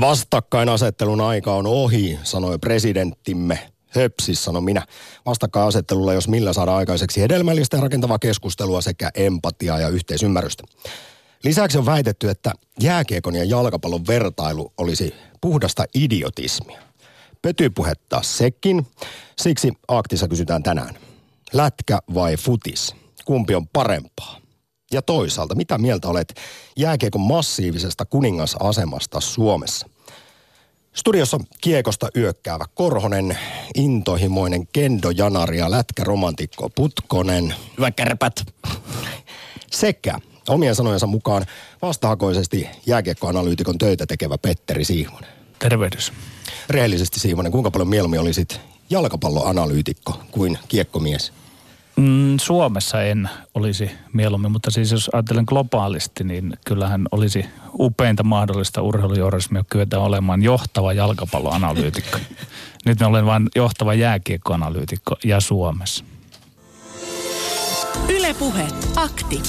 Vastakkainasettelun aika on ohi, sanoi presidenttimme. Höpsis, sanon minä. Vastakkainasettelulla, jos millä saada aikaiseksi hedelmällistä ja rakentavaa keskustelua sekä empatiaa ja yhteisymmärrystä. Lisäksi on väitetty, että jääkiekon ja jalkapallon vertailu olisi puhdasta idiotismia. Pötypuhetta sekin. Siksi Aktissa kysytään tänään. Lätkä vai futis? Kumpi on parempaa? Ja toisaalta, mitä mieltä olet jääkiekon massiivisesta kuningasasemasta Suomessa? Studiossa kiekosta yökkäävä Korhonen, intohimoinen Kendo Janari ja lätkäromantikko Putkonen. Hyvä kärpät. Sekä omien sanojensa mukaan vastahakoisesti jääkiekkoanalyytikon töitä tekevä Petteri Siivonen. Tervehdys. Rehellisesti Siivonen, kuinka paljon mieluummin olisit jalkapalloanalyytikko kuin kiekkomies? Mm, Suomessa en olisi mieluummin, mutta siis jos ajattelen globaalisti, niin kyllähän olisi upeinta mahdollista urheilujournalismia kyetä olemaan johtava jalkapalloanalyytikko. Nyt mä olen vain johtava jääkiekkoanalyytikko ja Suomessa. Ylepuhe akti.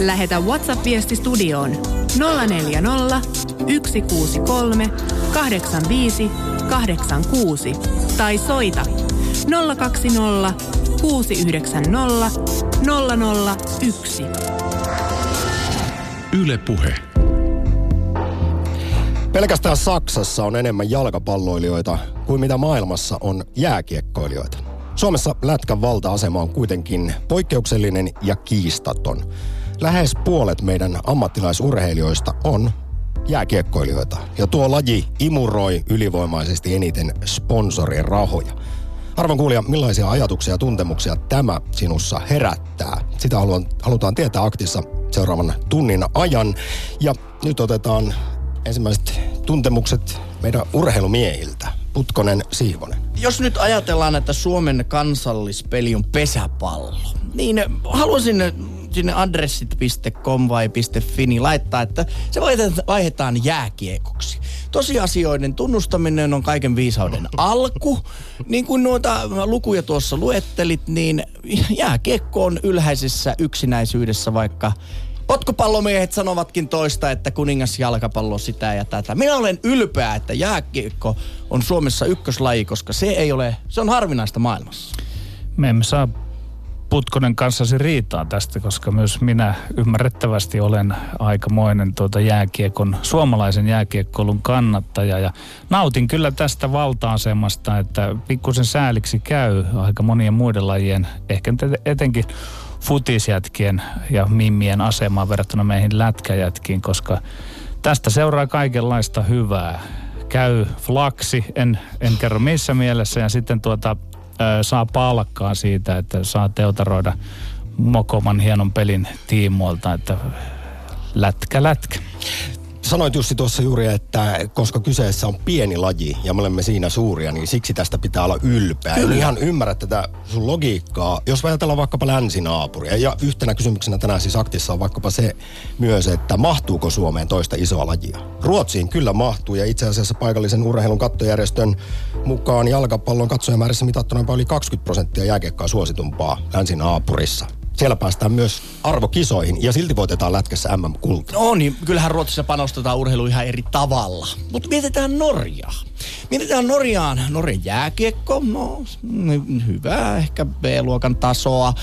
Lähetä WhatsApp-viesti studioon 040 163 85 86 tai soita 020 690 001. Yle Puhe. Pelkästään Saksassa on enemmän jalkapalloilijoita kuin mitä maailmassa on jääkiekkoilijoita. Suomessa lätkän valta-asema on kuitenkin poikkeuksellinen ja kiistaton. Lähes puolet meidän ammattilaisurheilijoista on jääkiekkoilijoita. Ja tuo laji imuroi ylivoimaisesti eniten sponsorien rahoja. Arvon kuulija, millaisia ajatuksia ja tuntemuksia tämä sinussa herättää? Sitä haluan, halutaan tietää aktissa seuraavan tunnin ajan. Ja nyt otetaan ensimmäiset tuntemukset meidän urheilumiehiltä. Putkonen Siivonen. Jos nyt ajatellaan, että Suomen kansallispeli on pesäpallo, niin haluaisin sinne adressit.com vai .fi niin laittaa, että se vaihdetaan jääkiekoksi. Tosiasioiden tunnustaminen on kaiken viisauden alku. Niin kuin noita lukuja tuossa luettelit, niin jääkiekko on ylhäisessä yksinäisyydessä, vaikka Potkupallomiehet sanovatkin toista, että kuningas jalkapallo sitä ja tätä. Minä olen ylpeä, että jääkiekko on Suomessa ykköslaji, koska se ei ole, se on harvinaista maailmassa. Me emme saa Putkonen kanssasi riitaa tästä, koska myös minä ymmärrettävästi olen aikamoinen tuota jääkiekon, suomalaisen jääkiekkoilun kannattaja ja nautin kyllä tästä valta-asemasta, että pikkusen sääliksi käy aika monien muiden lajien, ehkä etenkin futisjätkien ja mimmien asemaan verrattuna meihin lätkäjätkiin, koska tästä seuraa kaikenlaista hyvää. Käy flaksi, en, en kerro missä mielessä, ja sitten tuota, saa palkkaa siitä, että saa teutaroida Mokoman hienon pelin tiimoilta, että lätkä, lätkä. Sanoit Jussi tuossa juuri, että koska kyseessä on pieni laji ja me olemme siinä suuria, niin siksi tästä pitää olla ylpeä. Kyllä. En ihan ymmärrä tätä sun logiikkaa. Jos ajatellaan vaikkapa länsinaapuria, ja yhtenä kysymyksenä tänään siis aktissa on vaikkapa se myös, että mahtuuko Suomeen toista isoa lajia? Ruotsiin kyllä mahtuu, ja itse asiassa paikallisen urheilun kattojärjestön mukaan jalkapallon katsojamäärissä mitattuna yli 20 prosenttia jääkiekkaa suositumpaa länsinaapurissa siellä päästään myös arvokisoihin ja silti voitetaan lätkässä MM-kulta. No niin, kyllähän Ruotsissa panostetaan urheilu ihan eri tavalla. Mutta mietitään Norjaa. Mietitään Norjaan. Norjan jääkiekko, no hyvä, ehkä B-luokan tasoa.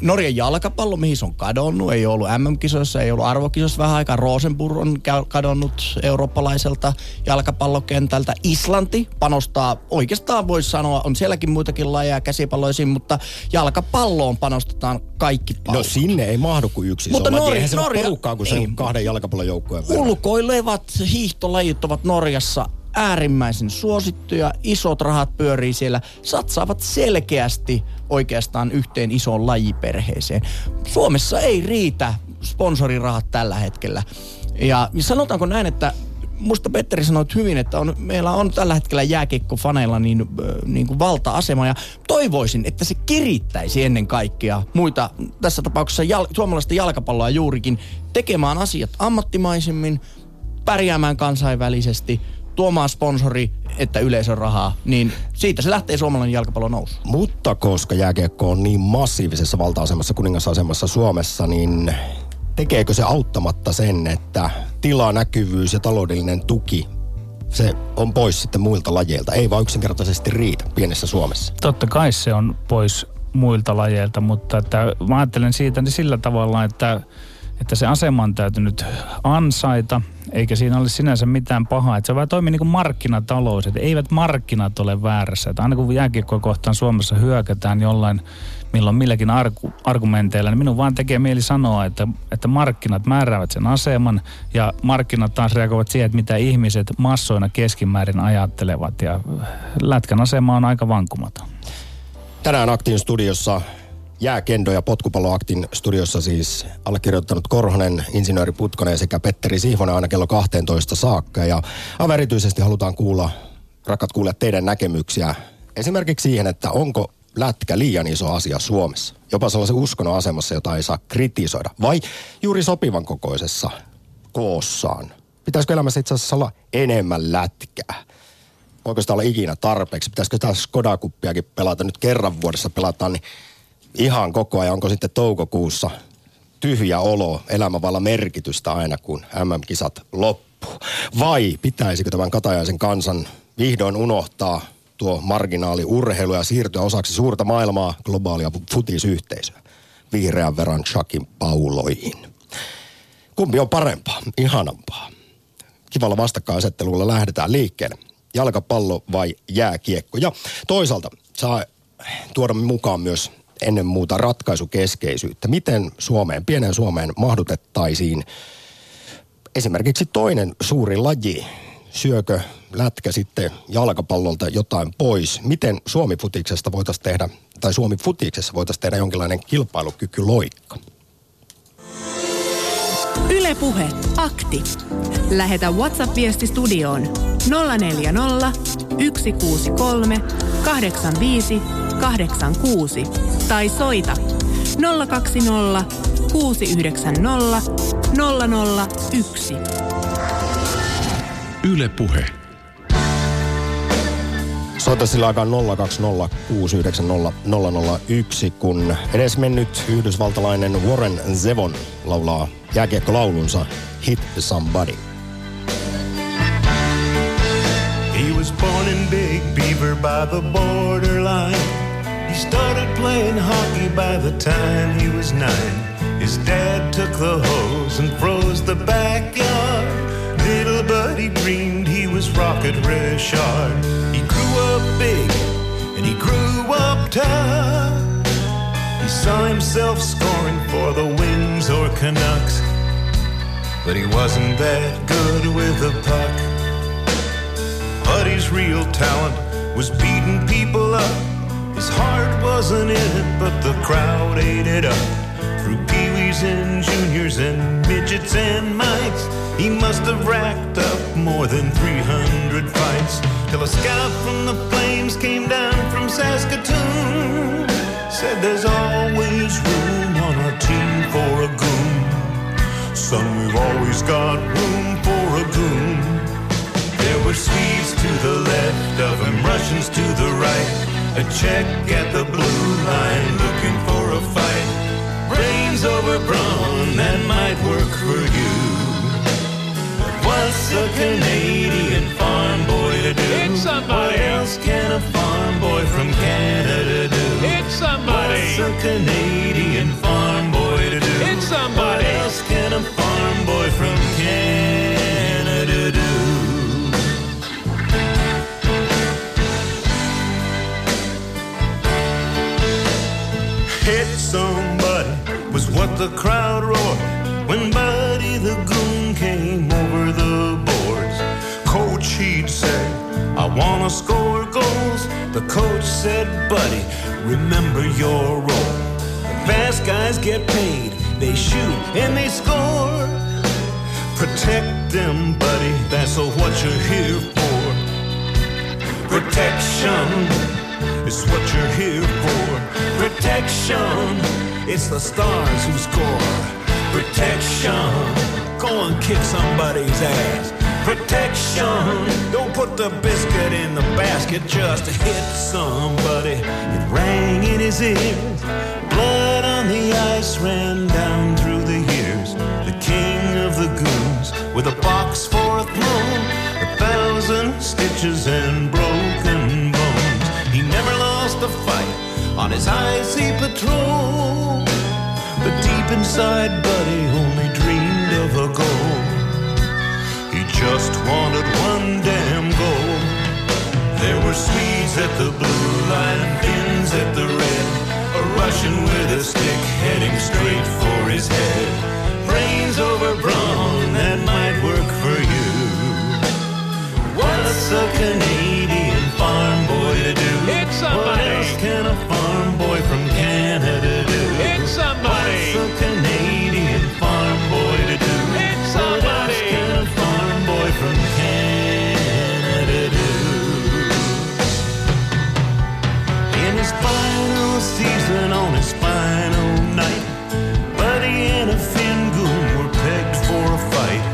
Norjan jalkapallo, mihin se on kadonnut, ei ollut MM-kisoissa, ei ollut arvokisoissa vähän aikaa. Rosenburg on kadonnut eurooppalaiselta jalkapallokentältä. Islanti panostaa, oikeastaan voisi sanoa, on sielläkin muitakin lajeja käsipalloisiin, mutta jalkapalloon panostetaan kaikki palkat. No sinne ei mahdu kuin yksi Mutta. Norja, Eihän se Norja, porukkaa kuin sen kahden jalkapallojoukkueen verran. Ulkoilevat hiihtolajit ovat Norjassa äärimmäisen suosittuja, isot rahat pyörii siellä, satsaavat selkeästi oikeastaan yhteen isoon lajiperheeseen. Suomessa ei riitä sponsorirahat tällä hetkellä. Ja sanotaanko näin, että musta Petteri sanoi hyvin, että on, meillä on tällä hetkellä jääkiekkofaneilla niin, niin kuin valta-asema ja toivoisin, että se kirittäisi ennen kaikkea muita, tässä tapauksessa jal, suomalaista jalkapalloa juurikin, tekemään asiat ammattimaisemmin, pärjäämään kansainvälisesti, tuomaan sponsori että yleisön rahaa, niin siitä se lähtee suomalainen jalkapallo nousu. Mutta koska jääkiekko on niin massiivisessa valta-asemassa, kuningasasemassa Suomessa, niin tekeekö se auttamatta sen, että tila, näkyvyys ja taloudellinen tuki se on pois sitten muilta lajeilta. Ei vaan yksinkertaisesti riitä pienessä Suomessa. Totta kai se on pois muilta lajeilta, mutta että mä ajattelen siitä niin sillä tavalla, että, että se asema on täytynyt ansaita, eikä siinä ole sinänsä mitään pahaa. Että se vaan toimii niin kuin markkinatalous, että eivät markkinat ole väärässä. Että aina kun jääkiekkoa kohtaan Suomessa hyökätään jollain milloin milläkin argu, argumenteilla, niin minun vaan tekee mieli sanoa, että, että markkinat määräävät sen aseman ja markkinat taas reagoivat siihen, että mitä ihmiset massoina keskimäärin ajattelevat ja lätkän asema on aika vankumaton. Tänään Aktin studiossa jääkendo- ja potkupalloaktin studiossa siis allekirjoittanut Korhonen, insinööri Putkonen sekä Petteri Sihvonen aina kello 12 saakka. Ja aivan erityisesti halutaan kuulla, rakat kuulijat, teidän näkemyksiä esimerkiksi siihen, että onko lätkä liian iso asia Suomessa. Jopa sellaisen uskonnon asemassa, jota ei saa kritisoida. Vai juuri sopivan kokoisessa koossaan. Pitäisikö elämässä itse asiassa olla enemmän lätkää? Voiko sitä olla ikinä tarpeeksi? Pitäisikö sitä Skodakuppiakin pelata nyt kerran vuodessa pelataan, niin ihan koko ajan. Onko sitten toukokuussa tyhjä olo, elämävalla merkitystä aina, kun MM-kisat loppuu? Vai pitäisikö tämän Katajaisen kansan vihdoin unohtaa tuo marginaali urheilu ja siirtyä osaksi suurta maailmaa, globaalia futisyhteisöä, vihreän verran Chuckin pauloihin. Kumpi on parempaa, ihanampaa? Kivalla vastakkainasettelulla lähdetään liikkeelle. Jalkapallo vai jääkiekko? Ja toisaalta saa tuoda mukaan myös ennen muuta ratkaisukeskeisyyttä. Miten Suomeen, pienen Suomeen mahdutettaisiin esimerkiksi toinen suuri laji, syökö lätkä sitten jalkapallolta jotain pois. Miten Suomi futiksesta voitaisiin tehdä, tai Suomi futiksessa voitaisiin tehdä jonkinlainen kilpailukykyloikka? Ylepuhe akti. Lähetä WhatsApp-viesti studioon 040 163 85 86 tai soita 020 690 001. Yle Puhe. Soita sillä aikaan 020690001, kun edes mennyt yhdysvaltalainen Warren Zevon laulaa jääkiekkolaulunsa Hit Somebody. He was born in Big Beaver by the borderline. Started playing hockey by the time he was nine. His dad took the hose and froze the backyard. Little buddy dreamed he was Rocket Richard. He grew up big and he grew up tough. He saw himself scoring for the Wings or Canucks, but he wasn't that good with the puck. Buddy's real talent was beating people up. His heart wasn't in it, but the crowd ate it up. Through peewees and juniors and midgets and mites, he must have racked up more than 300 fights. Till a scout from the Flames came down from Saskatoon. Said there's always room on our team for a goon. Son, we've always got room for a goon. There were Swedes to the left of him, Russians to the right. A check at the blue line looking for a fight. Brains over brawn, that might work for you. What's a Canadian farm boy to do? Hit somebody. What else can a farm boy from Canada do? Hit somebody. What's a Canadian farm boy to do? Hit somebody. The crowd roared when Buddy the Goon came over the boards. Coach, he'd say, I want to score goals. The coach said, Buddy, remember your role. The fast guys get paid, they shoot and they score. Protect them, buddy, that's what you're here for. Protection is what you're here for. Protection, it's the stars who score. Protection, go and kick somebody's ass. Protection, don't put the biscuit in the basket, just to hit somebody. It rang in his ears. Blood on the ice ran down through the years. The king of the goons with a box for a throne. A thousand stitches and on his icy patrol. But deep inside, Buddy only dreamed of a goal. He just wanted one damn goal. There were Swedes at the blue line, Finns at the red. A Russian with a stick heading straight for his head. Brains over brawn, that might work for you. What's a Canadian farm boy to do? Hit somebody. What else can a farm a Canadian farm boy to do? Hit What else can a farm boy from Canada do? In his final season, on his final night, Buddy and a Finn goon were pegged for a fight.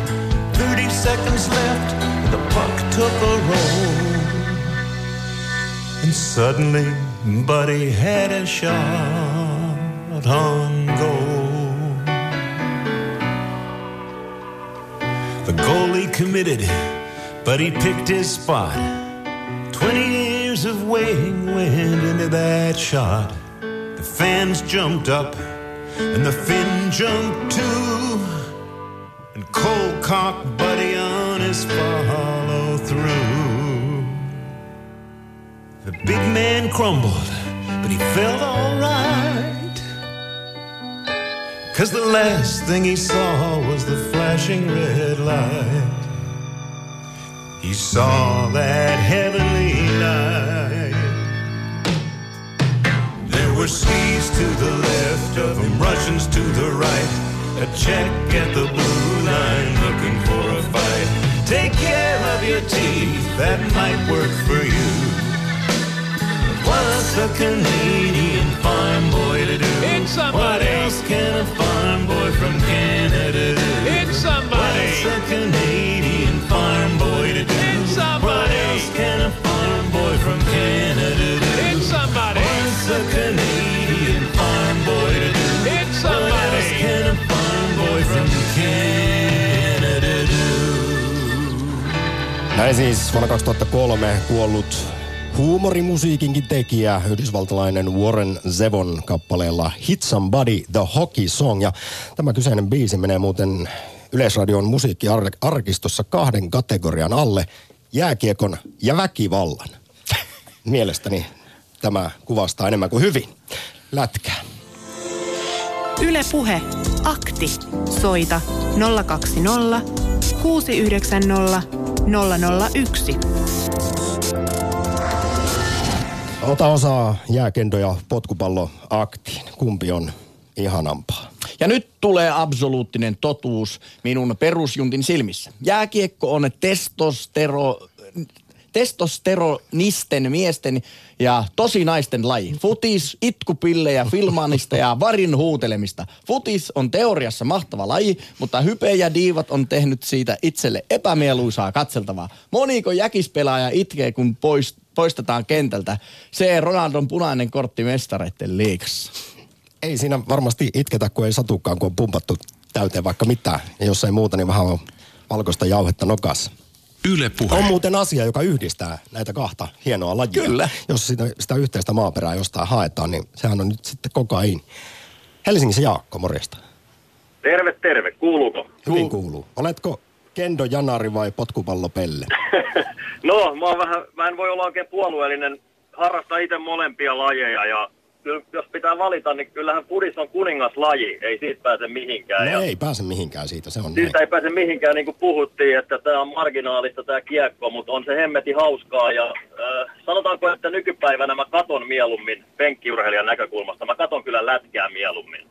30 seconds left, and the puck took a roll. And suddenly, Buddy had a shot on committed, but he picked his spot. 20 years of waiting went into that shot. The fans jumped up, and the Finn jumped too. And Cole cocked Buddy on his follow through. The big man crumbled, but he felt alright. Cause the last thing he saw was the flashing red light. He saw that heavenly light. There were seas to the left of him, Russians to the right. A check at the blue line looking for a fight. Take care of your teeth, that might work for you. What's a Canadian farm boy to do? Hit somebody. What else can a farm boy from Canada do? Hit somebody. What's a Canadian Näin siis vuonna 2003 kuollut huumorimusiikinkin tekijä, yhdysvaltalainen Warren Zevon kappaleella Hit Somebody, The Hockey Song. Ja tämä kyseinen biisi menee muuten Yleisradion musiikkiarkistossa kahden kategorian alle, jääkiekon ja väkivallan. Mielestäni tämä kuvastaa enemmän kuin hyvin. Lätkää. Yle Puhe. Akti. Soita 020 690 001. Ota osaa jääkendo- ja potkupalloaktiin. Kumpi on ihanampaa? Ja nyt tulee absoluuttinen totuus minun perusjuntin silmissä. Jääkiekko on testostero, testosteronisten miesten ja tosi naisten laji. Futis, itkupillejä, filmaanista ja varin huutelemista. Futis on teoriassa mahtava laji, mutta hype ja diivat on tehnyt siitä itselle epämieluisaa katseltavaa. Moniko jäkispelaaja itkee, kun pois, poistetaan kentältä. Se Ronaldon punainen kortti mestareiden liigassa. Ei siinä varmasti itketä, kun ei satukaan, kun on pumpattu täyteen vaikka mitään. Ja jos ei muuta, niin vähän on valkoista jauhetta nokassa. Yle Puhe. On muuten asia, joka yhdistää näitä kahta hienoa lajia. Kyllä. Jos sitä, sitä yhteistä maaperää jostain haetaan, niin sehän on nyt sitten kokain. Helsingissä Jaakko, morjesta. Terve, terve. Kuuluuko? Hyvin kuuluu. Oletko Kendo Janari vai potkupallopelle? No, mä, oon vähän, mä en voi olla oikein puolueellinen. Harrastan itse molempia lajeja ja kyllä, jos pitää valita, niin kyllähän pudis on kuningaslaji. Ei siitä pääse mihinkään. No ja ei pääse mihinkään siitä, se on näin. Siitä ei pääse mihinkään, niin kuin puhuttiin, että tämä on marginaalista tämä kiekko, mutta on se hemmeti hauskaa. Ja äh, sanotaanko, että nykypäivänä mä katon mieluummin penkkiurheilijan näkökulmasta. Mä katon kyllä lätkää mieluummin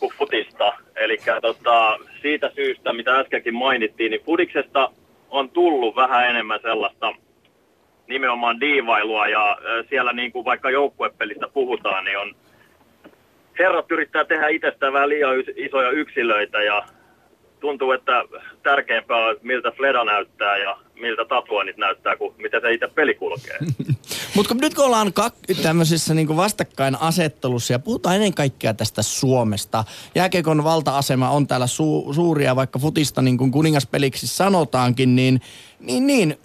kuin futista. Eli tota, siitä syystä, mitä äskenkin mainittiin, niin fudiksesta on tullut vähän enemmän sellaista nimenomaan diivailua ja siellä niin kuin vaikka joukkuepelistä puhutaan, niin on herrat yrittää tehdä itsestään vähän liian isoja yksilöitä ja tuntuu, että tärkeämpää on, miltä Fleda näyttää ja miltä tatuoinnit näyttää, kuin miten se itse peli kulkee. Mutta nyt kun ollaan kak- tämmöisessä niin vastakkainasettelussa ja puhutaan ennen kaikkea tästä Suomesta. Jääkiekon valta-asema on täällä su- suuria, vaikka futista niin kuningaspeliksi sanotaankin, niin Niin, niin.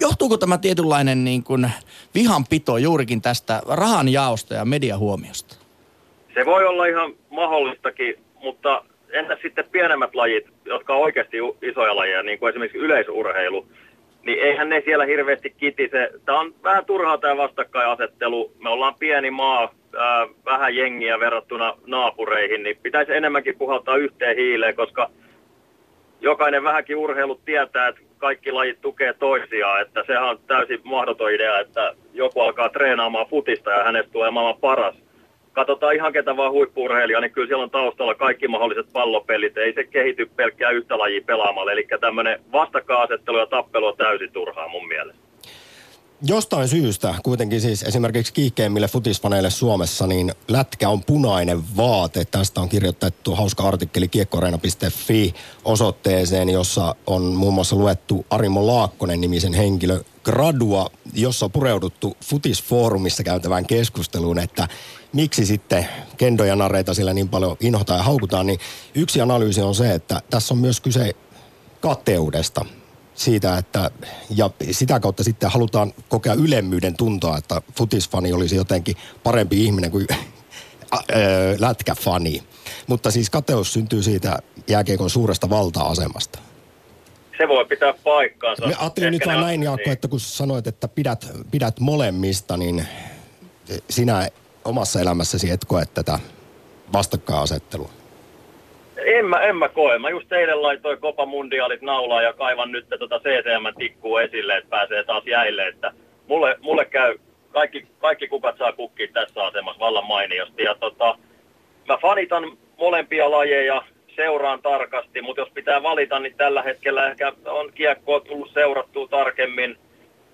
Johtuuko tämä tietynlainen niin kuin vihanpito juurikin tästä rahan jaosta ja mediahuomiosta? Se voi olla ihan mahdollistakin, mutta entä sitten pienemmät lajit, jotka on oikeasti isoja lajeja, niin kuin esimerkiksi yleisurheilu, niin eihän ne siellä hirveästi kitise. Tämä on vähän turhaa tämä vastakkainasettelu. Me ollaan pieni maa, ää, vähän jengiä verrattuna naapureihin, niin pitäisi enemmänkin puhaltaa yhteen hiileen, koska jokainen vähänkin urheilut tietää, että kaikki lajit tukee toisiaan, että sehän on täysin mahdoton idea, että joku alkaa treenaamaan futista ja hänestä tulee maailman paras. Katsotaan ihan ketä vaan huippuurheilija, niin kyllä siellä on taustalla kaikki mahdolliset pallopelit. Ei se kehity pelkkää yhtä lajia pelaamalla. Eli tämmöinen vastakkainasettelu ja tappelu on täysin turhaa mun mielestä. Jostain syystä kuitenkin siis esimerkiksi kiihkeimmille futisfaneille Suomessa, niin lätkä on punainen vaate. Tästä on kirjoitettu hauska artikkeli kiekkoreina.fi osoitteeseen, jossa on muun muassa luettu Arimo Laakkonen nimisen henkilö gradua, jossa on pureuduttu futisfoorumissa käytävään keskusteluun, että miksi sitten kendoja nareita sillä niin paljon inhotaan ja haukutaan, niin yksi analyysi on se, että tässä on myös kyse kateudesta siitä, että ja sitä kautta sitten halutaan kokea ylemmyyden tuntoa, että futisfani olisi jotenkin parempi ihminen kuin ä, ö, lätkäfani. Mutta siis kateus syntyy siitä jääkiekon suuresta valta-asemasta. Se voi pitää paikkaansa. Me ajattelin nyt vaan näin, Jaakko, niin. että kun sanoit, että pidät, pidät molemmista, niin sinä omassa elämässäsi et koe tätä vastakkainasettelua. En mä, en mä koe. Mä just eilen laitoin Copa Mundialit naulaa ja kaivan nyt tota CCM-tikkuu esille, että pääsee taas jäille. Että mulle, mulle käy, kaikki, kaikki kukat saa kukkia tässä asemassa vallan mainiosti. Ja tota, mä fanitan molempia lajeja, seuraan tarkasti, mutta jos pitää valita, niin tällä hetkellä ehkä on kiekkoa tullut seurattua tarkemmin,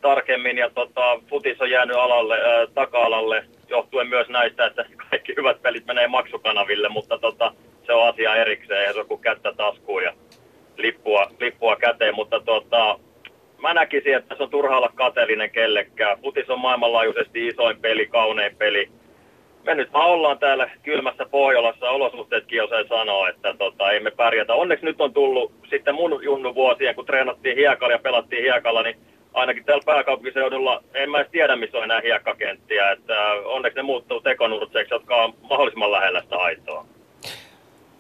tarkemmin ja tota, futis on jäänyt alalle, ää, taka-alalle johtuen myös näistä, että kaikki hyvät pelit menee maksukanaville, mutta tota, se on asia erikseen ja se on kuin kättä taskuun ja lippua, lippua käteen, mutta tota, mä näkisin, että se on turha olla kateellinen kellekään. Futis on maailmanlaajuisesti isoin peli, kaunein peli. Me nyt vaan ollaan täällä kylmässä Pohjolassa, olosuhteetkin osaa sanoa, että tota, ei me pärjätä. Onneksi nyt on tullut sitten mun junnu vuosien, kun treenattiin hiekalla ja pelattiin hiekalla, niin ainakin täällä pääkaupunkiseudulla en mä edes tiedä, missä on enää hiekkakenttiä. Että onneksi ne muuttuu tekonurtseiksi, jotka on mahdollisimman lähellä sitä aitoa.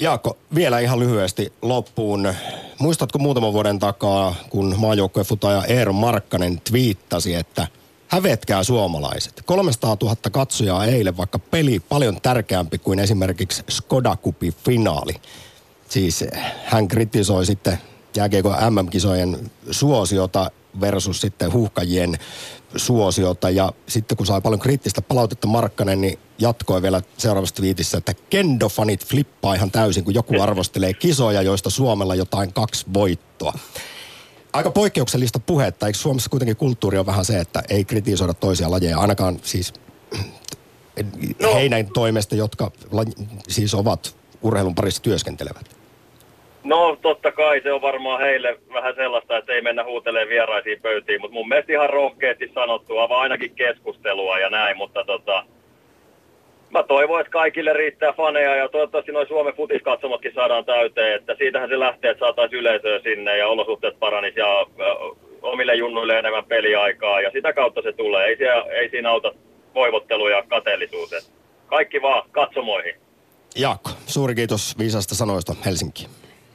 Jaakko, vielä ihan lyhyesti loppuun. Muistatko muutaman vuoden takaa, kun maajoukkueen futaja Eero Markkanen twiittasi, että hävetkää suomalaiset. 300 000 katsojaa eilen, vaikka peli paljon tärkeämpi kuin esimerkiksi Skoda Cupin finaali. Siis eh, hän kritisoi sitten jääkiekon MM-kisojen suosiota versus sitten huuhkajien suosiota. Ja sitten kun sai paljon kriittistä palautetta Markkanen, niin jatkoi vielä seuraavassa viitissä, että kendofanit flippaa ihan täysin, kun joku arvostelee kisoja, joista Suomella jotain kaksi voittoa. Aika poikkeuksellista puhetta. Eikö Suomessa kuitenkin kulttuuri on vähän se, että ei kritisoida toisia lajeja, ainakaan siis no. heidän toimesta, jotka siis ovat urheilun parissa työskentelevät. No totta kai se on varmaan heille vähän sellaista, että ei mennä huutelemaan vieraisiin pöytiin, mutta mun mielestä ihan rohkeasti sanottua, vaan ainakin keskustelua ja näin, mutta tota, mä toivon, että kaikille riittää faneja ja toivottavasti noin Suomen futiskatsomotkin saadaan täyteen, että siitähän se lähtee, että saataisiin yleisöä sinne ja olosuhteet paranisi ja omille junnuille enemmän peliaikaa ja sitä kautta se tulee. Ei, siellä, ei siinä auta voivottelu ja kateellisuus. Kaikki vaan katsomoihin. Jaakko, suuri kiitos viisasta sanoista Helsinki.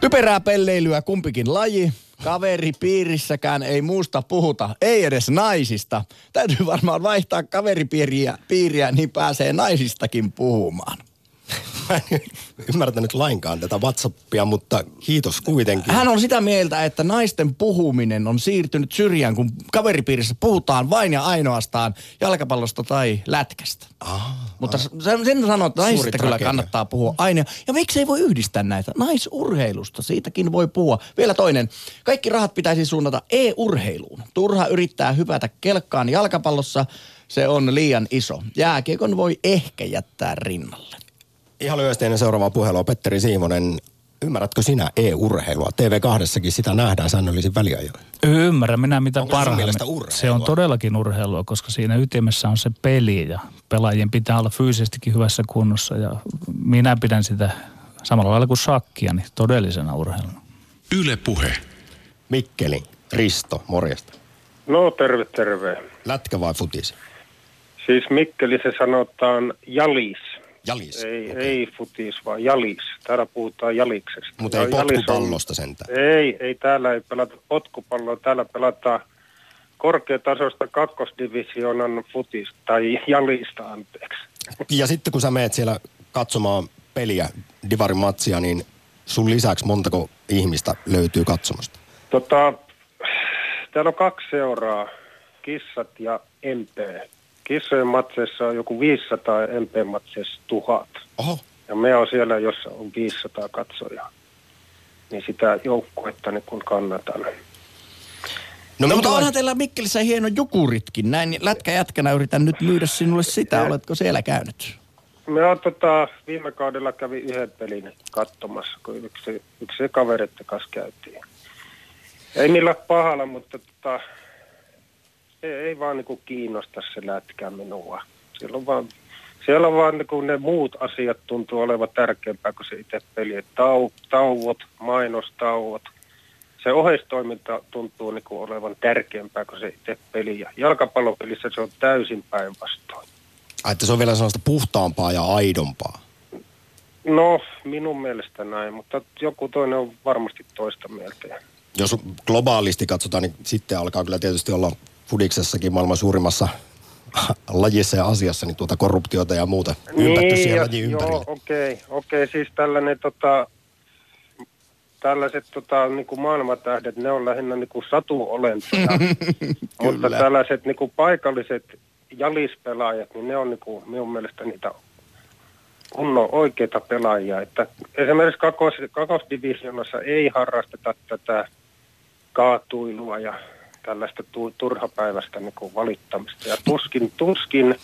Typerää pelleilyä kumpikin laji. Kaveri piirissäkään ei muusta puhuta, ei edes naisista. Täytyy varmaan vaihtaa kaveripiiriä, piiriä, niin pääsee naisistakin puhumaan. Mä en ymmärtänyt lainkaan tätä WhatsAppia, mutta kiitos kuitenkin. Hän on sitä mieltä, että naisten puhuminen on siirtynyt syrjään, kun kaveripiirissä puhutaan vain ja ainoastaan jalkapallosta tai lätkästä. Ah, Mutta sen, sen sanoo, että naisista kyllä kannattaa puhua aina. Ja miksei voi yhdistää näitä? Naisurheilusta, siitäkin voi puhua. Vielä toinen. Kaikki rahat pitäisi suunnata e-urheiluun. Turha yrittää hypätä kelkkaan jalkapallossa. Se on liian iso. Jääkiekon voi ehkä jättää rinnalle. Ihan lyhyesti ennen seuraavaa puhelua. Petteri Siivonen, ymmärrätkö sinä e-urheilua? TV2 sitä nähdään säännöllisin väliajoin. Ymmärrän minä mitä Onko se parhaimmin. urheilua? Se on todellakin urheilua, koska siinä ytimessä on se peli ja pelaajien pitää olla fyysisestikin hyvässä kunnossa. Ja minä pidän sitä samalla lailla kuin shakkia, niin todellisena urheiluna. Yle Puhe. Mikkeli, Risto, morjesta. No terve, terve. Lätkä vai futis? Siis Mikkelissä sanotaan jalis. Jalis. Ei, okay. ei futis, vaan jalis. Täällä puhutaan jaliksesta. Mutta Ja ei jalis on- potkupallosta sentään. Ei, ei täällä ei pelata potkupalloa. Täällä pelataan korkeatasoista kakkosdivisioonan futista, tai jalista anteeksi. Ja sitten kun sä meet siellä katsomaan peliä, Divarin matsia, niin sun lisäksi montako ihmistä löytyy katsomasta? Tota, täällä on kaksi seuraa, kissat ja MP. Kissojen matseissa on joku 500 ja MP-matseissa 1000. Oho, Ja me on siellä, jossa on 500 katsojaa. Niin sitä joukkuetta niin kun kannatan. no, No, mutta onhan teillä Mikkelissä hieno jukuritkin. Näin lätkäjätkänä yritän nyt myydä sinulle sitä. Oletko siellä käynyt? Me on tota, viime kaudella kävi yhden pelin katsomassa, kun yksi, yksi kavereiden kanssa käytiin. Ei millään pahalla, mutta tota, ei, ei vaan niinku kiinnosta se lätkä minua. Siellä on vaan, siellä on vaan niinku ne muut asiat tuntuu olevan tärkeämpää kuin se itse peli. Tau, tauot, mainostauot. Se oheistoiminta tuntuu niinku olevan tärkeämpää kuin se itse peli. Ja jalkapallopelissä se on täysin päinvastoin. Ai, että se on vielä sellaista puhtaampaa ja aidompaa. No, minun mielestä näin, mutta joku toinen on varmasti toista mieltä. Jos globaalisti katsotaan, niin sitten alkaa kyllä tietysti olla fudiksessakin maailman suurimmassa lajissa ja asiassa, niin tuota korruptiota ja muuta ympätty siihen ja- lajin ympärille. Joo, okei, okay, okei, siis tällainen tota, tällaiset tota, niin kuin maailmantähdet, ne on lähinnä niin kuin satuolentoja. mutta tällaiset niin kuin paikalliset jalispelaajat, niin ne on niin kuin, minun mielestä niitä kunnon oikeita pelaajia. Että esimerkiksi kakos, kakosdivisionassa ei harrasteta tätä kaatuilua ja tällaista tu, turhapäivästä niin valittamista. Ja tuskin, tuskin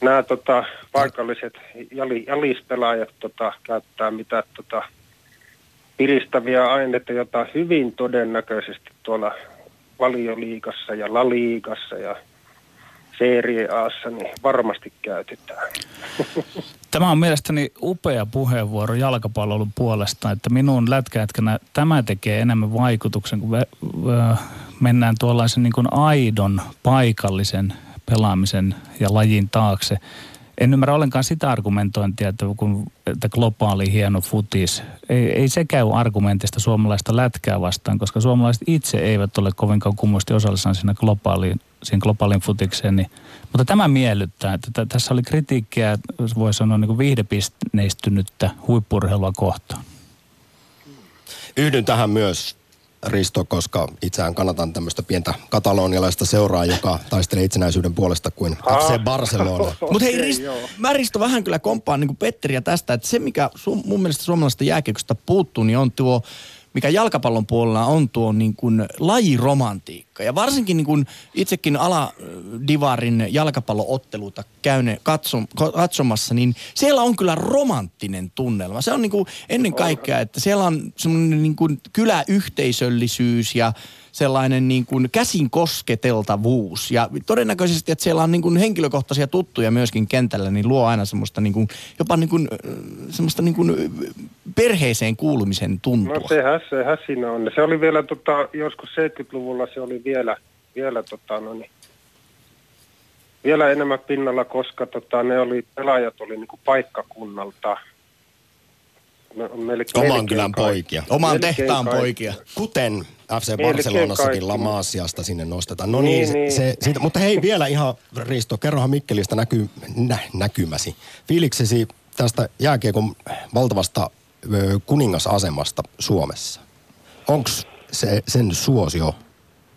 nämä tota, paikalliset jali, jalispelaajat tota, käyttää mitä tota, piristäviä aineita, jota hyvin todennäköisesti tuolla valioliigassa ja laliigassa ja Serie Aassa niin varmasti käytetään. Tämä on mielestäni upea puheenvuoro jalkapallon puolesta, että minun lätkäjätkänä tämä tekee enemmän vaikutuksen, kun mennään tuollaisen niin kuin aidon paikallisen pelaamisen ja lajin taakse. En ymmärrä ollenkaan sitä argumentointia, että, kun, että globaali hieno futis, ei, ei se käy argumentista suomalaista lätkää vastaan, koska suomalaiset itse eivät ole kovinkaan kummoisesti osallisena siinä globaaliin, siinä globaalin futikseen. Niin, mutta tämä miellyttää, että t- tässä oli kritiikkiä, voi sanoa niin kuin viihdepisneistynyttä huippurheilua kohtaan. Yhdyn tähän myös, Risto, koska itseään kannatan tämmöistä pientä katalonialaista seuraa, joka taistelee itsenäisyyden puolesta kuin FC Barcelona. Mutta hei, Okei, Rist, joo. mä Risto vähän kyllä komppaan niin Petteriä tästä, että se mikä su, mun mielestä suomalaisesta jääkiekosta puuttuu, niin on tuo, mikä jalkapallon puolella on tuo niin kuin lajiromantiikka. Ja varsinkin niin kuin itsekin aladivarin jalkapallootteluita käyne katsom, katsomassa, niin siellä on kyllä romanttinen tunnelma. Se on niin kuin ennen kaikkea, että siellä on semmoinen niin kuin kyläyhteisöllisyys ja sellainen niin kuin käsin kosketeltavuus. Ja todennäköisesti, että siellä on niin kuin henkilökohtaisia tuttuja myöskin kentällä, niin luo aina semmoista niin kuin, jopa niin kuin, äh, semmoista niin kuin perheeseen kuulumisen tuntua. No sehän, sehän siinä on. Se oli vielä tota, joskus 70-luvulla se oli vielä, vielä tota, no niin, vielä enemmän pinnalla, koska tota, ne oli, pelaajat oli niinku paikkakunnalta. Me, melkein, Oman kylän kaikki. poikia. Oman tehtaan kaikki. poikia. Kuten FC Melkein Barcelonassakin kaikki. La Masiasta sinne nostetaan. No niin, Niin, se, niin. Se, siitä, mutta hei vielä ihan Risto, kerrohan Mikkelistä näky, nä, näkymäsi. Fiiliksesi tästä jääkiekon valtavasta ö, kuningasasemasta Suomessa. Onko se, sen suosio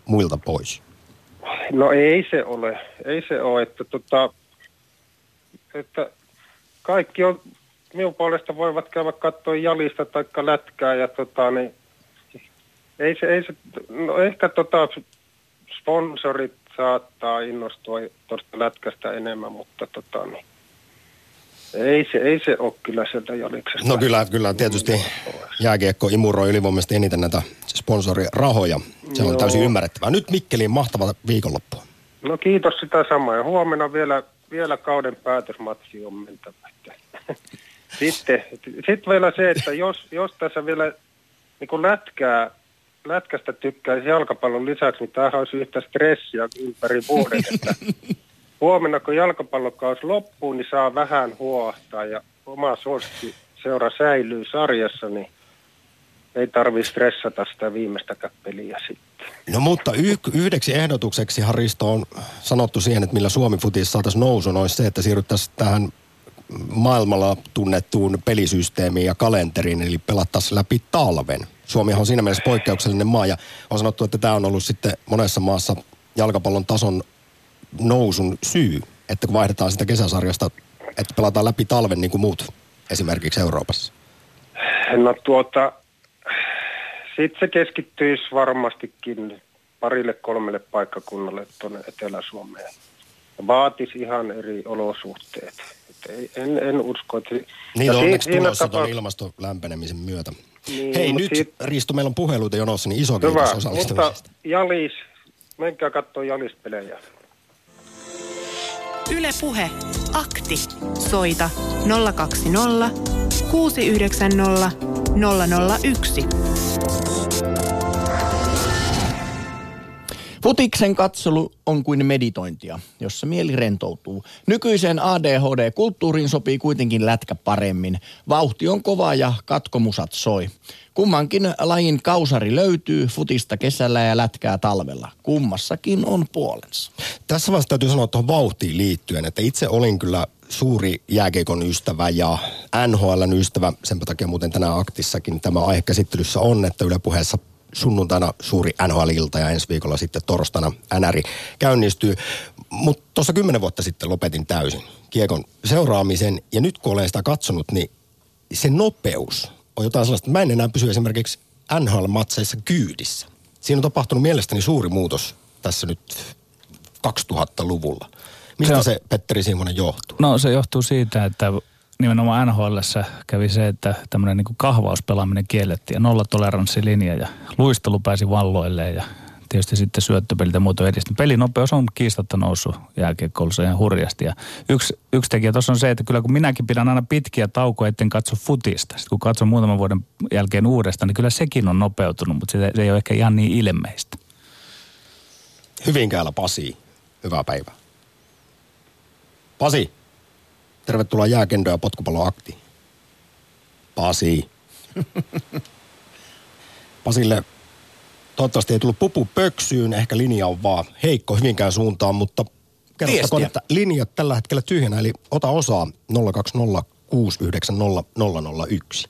muilta pois? No ei se ole, ei se ole, että, tota, että kaikki on, minun puolesta voivat käydä katsoa jalista tai lätkää ja tota, niin, ei se, ei se, no ehkä tota, sponsorit saattaa innostua tuosta lätkästä enemmän, mutta tota, niin, Ei se, ei se ole kyllä sieltä Jaliksesta. No kyllä, kyllä tietysti jääkiekko imuroi ylivoimaisesti eniten näitä sponsorirahoja. Se on Joo. täysin ymmärrettävää. Nyt Mikkeliin mahtava viikonloppu. No kiitos sitä samaa. Ja huomenna vielä, vielä kauden päätösmatsi on mentävä. Sitten, sitten vielä se, että jos, jos tässä vielä niin lätkää, lätkästä tykkäisi jalkapallon lisäksi, niin tämähän olisi yhtä stressiä ympäri vuoden. Että huomenna kun jalkapallokausi loppuu, niin saa vähän huohtaa ja oma suosikki seura säilyy sarjassa, niin ei tarvi stressata sitä viimeistä peliä sitten. No mutta y- yhdeksi ehdotukseksi Haristo on sanottu siihen, että millä Suomi futis saataisiin nousun, olisi se, että siirryttäisiin tähän maailmalla tunnettuun pelisysteemiin ja kalenteriin, eli pelattaisiin läpi talven. Suomihan on siinä mielessä poikkeuksellinen maa ja on sanottu, että tämä on ollut sitten monessa maassa jalkapallon tason nousun syy, että kun vaihdetaan sitä kesäsarjasta, että pelataan läpi talven niin kuin muut esimerkiksi Euroopassa. No tuota, sitten se keskittyisi varmastikin parille kolmelle paikkakunnalle tuonne Etelä-Suomeen. Vaatisi ihan eri olosuhteet. En, en usko, että... Niin on si- onneksi siinä tulossa tuon tapauksessa- ilmaston lämpenemisen myötä. Niin, Hei nyt siitä- Risto, meillä on puheluita jonossa, niin iso kiitos Hyvä, mutta osallistumisesta. Jalis, menkää katsoa Jalis-pelejä. Yle Puhe. Akti. Soita 020 690 001. Futiksen katselu on kuin meditointia, jossa mieli rentoutuu. Nykyiseen ADHD-kulttuuriin sopii kuitenkin lätkä paremmin. Vauhti on kova ja katkomusat soi. Kummankin lajin kausari löytyy futista kesällä ja lätkää talvella. Kummassakin on puolensa. Tässä vaiheessa täytyy sanoa tuohon vauhtiin liittyen, että itse olin kyllä suuri jääkeikon ystävä ja NHLn ystävä. Sen takia muuten tänään aktissakin tämä aihe käsittelyssä on, että Yle puheessa sunnuntaina suuri NHL-ilta ja ensi viikolla sitten torstaina NR käynnistyy. Mutta tuossa kymmenen vuotta sitten lopetin täysin kiekon seuraamisen ja nyt kun olen sitä katsonut, niin se nopeus on jotain sellaista, että mä en enää pysy esimerkiksi NHL-matseissa kyydissä. Siinä on tapahtunut mielestäni suuri muutos tässä nyt 2000-luvulla. Mistä Se se, on- se Petteri Simonen johtuu? No se johtuu siitä, että nimenomaan NHL kävi se, että tämmöinen niin kahvauspelaaminen kiellettiin ja nollatoleranssilinja ja luistelu pääsi valloilleen ja tietysti sitten syöttöpelit ja muuta edistynyt. Pelinopeus on kiistatta noussut jääkiekkoulussa ihan hurjasti. Ja yksi, yksi tekijä tuossa on se, että kyllä kun minäkin pidän aina pitkiä taukoja, etten katso futista. Sitten kun katson muutaman vuoden jälkeen uudestaan, niin kyllä sekin on nopeutunut, mutta se, se ei ole ehkä ihan niin ilmeistä. Hyvinkäällä Pasi. Hyvää päivää. Pasi, tervetuloa jääkendö- ja potkupalloaktiin. Pasi. Pasille toivottavasti ei tullut pupu pöksyyn, ehkä linja on vaan heikko Hyvinkään suuntaan, mutta kerrottakoon, että linjat tällä hetkellä tyhjänä, eli ota osaa 020 690 001.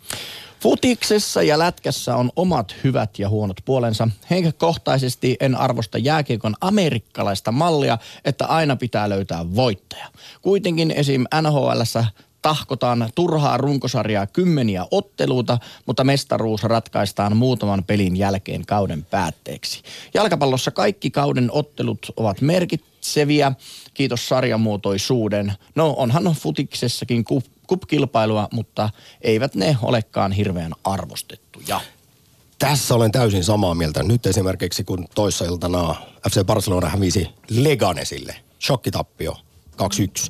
Futiksessa ja lätkässä on omat hyvät ja huonot puolensa. Henkilökohtaisesti en arvosta jääkiekon amerikkalaista mallia, että aina pitää löytää voittaja. Kuitenkin esim. NHLssä tahkotaan turhaa runkosarjaa kymmeniä otteluita, mutta mestaruus ratkaistaan muutaman pelin jälkeen kauden päätteeksi. Jalkapallossa kaikki kauden ottelut ovat merkitseviä, kiitos sarjamuotoisuuden. No onhan futiksessakin kup-kilpailua, mutta eivät ne olekaan hirveän arvostettuja. Tässä olen täysin samaa mieltä. Nyt esimerkiksi kun toissa iltana FC Barcelona hävisi Leganesille, shokkitappio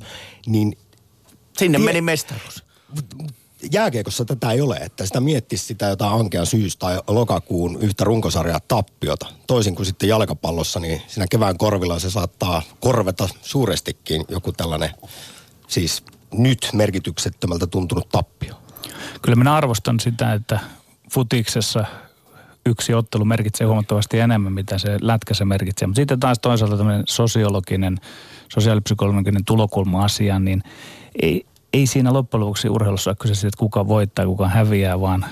2-1, niin Sinne Tie- meni mestaruus. jääkiekossa tätä ei ole, että sitä miettisi sitä jotain ankea syys- tai lokakuun yhtä runkosarjaa tappiota. Toisin kuin sitten jalkapallossa, niin siinä kevään korvilla se saattaa korveta suurestikin joku tällainen, siis nyt merkityksettömältä tuntunut tappio. Kyllä minä arvostan sitä, että futiksessa yksi ottelu merkitsee huomattavasti enemmän, mitä se lätkässä merkitsee. Mutta sitten taas toisaalta tämmöinen sosiologinen, sosiaalipsykologinen tulokulma asiaan, niin ei, ei siinä loppujen lopuksi urheilussa ole kyse siitä, että kuka voittaa kuka häviää, vaan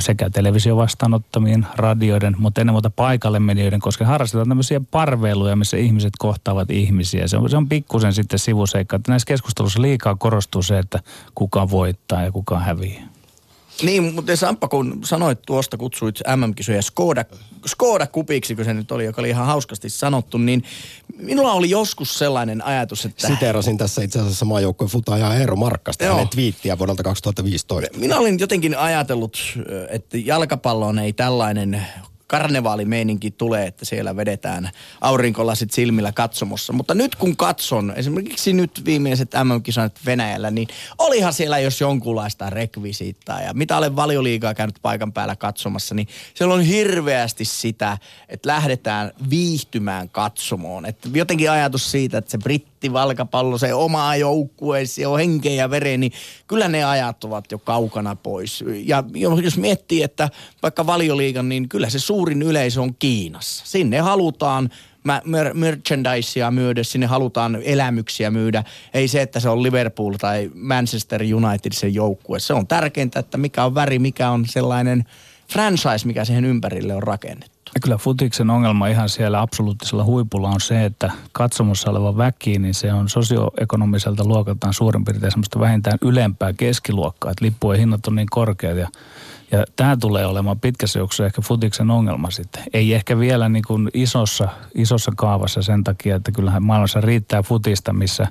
sekä televisiovastaanottamien, radioiden, mutta ennen muuta paikalle menijöiden, koska harrastetaan tämmöisiä parveiluja, missä ihmiset kohtaavat ihmisiä. Se on, se on pikkusen sitten sivuseikka, että näissä keskustelussa liikaa korostuu se, että kuka voittaa ja kuka häviää. Niin, mutta Samppa, kun sanoit tuosta, kutsuit MM-kisoja Skoda, Skoda kupiksi, kun se nyt oli, joka oli ihan hauskasti sanottu, niin minulla oli joskus sellainen ajatus, että... Siteerasin tässä itse asiassa maajoukkojen futaaja Eero Markkasta Joo. hänen twiittiä vuodelta 2015. Minä olin jotenkin ajatellut, että jalkapalloon ei tällainen karnevaalimeininki tulee, että siellä vedetään aurinkolasit silmillä katsomossa. Mutta nyt kun katson, esimerkiksi nyt viimeiset MM-kisat Venäjällä, niin olihan siellä jos jonkunlaista rekvisiittaa. Ja mitä olen valioliigaa käynyt paikan päällä katsomassa, niin siellä on hirveästi sitä, että lähdetään viihtymään katsomoon. Että jotenkin ajatus siitä, että se brittivalkapallo, se oma joukkue, se on henkeä ja veren, niin kyllä ne ajat ovat jo kaukana pois. Ja jos miettii, että vaikka valioliigan, niin kyllä se suurin yleisö on Kiinassa. Sinne halutaan mer- merchandisea myydä, sinne halutaan elämyksiä myydä. Ei se, että se on Liverpool tai Manchester United se joukkue. Se on tärkeintä, että mikä on väri, mikä on sellainen franchise, mikä siihen ympärille on rakennettu. Ja kyllä futiksen ongelma ihan siellä absoluuttisella huipulla on se, että katsomossa oleva väki, niin se on sosioekonomiselta luokaltaan suurin piirtein semmoista vähintään ylempää keskiluokkaa, että lippujen hinnat on niin korkeat ja ja tämä tulee olemaan pitkässä juoksussa ehkä futiksen ongelma sitten. Ei ehkä vielä niin kuin isossa, isossa kaavassa sen takia, että kyllähän maailmassa riittää futista, missä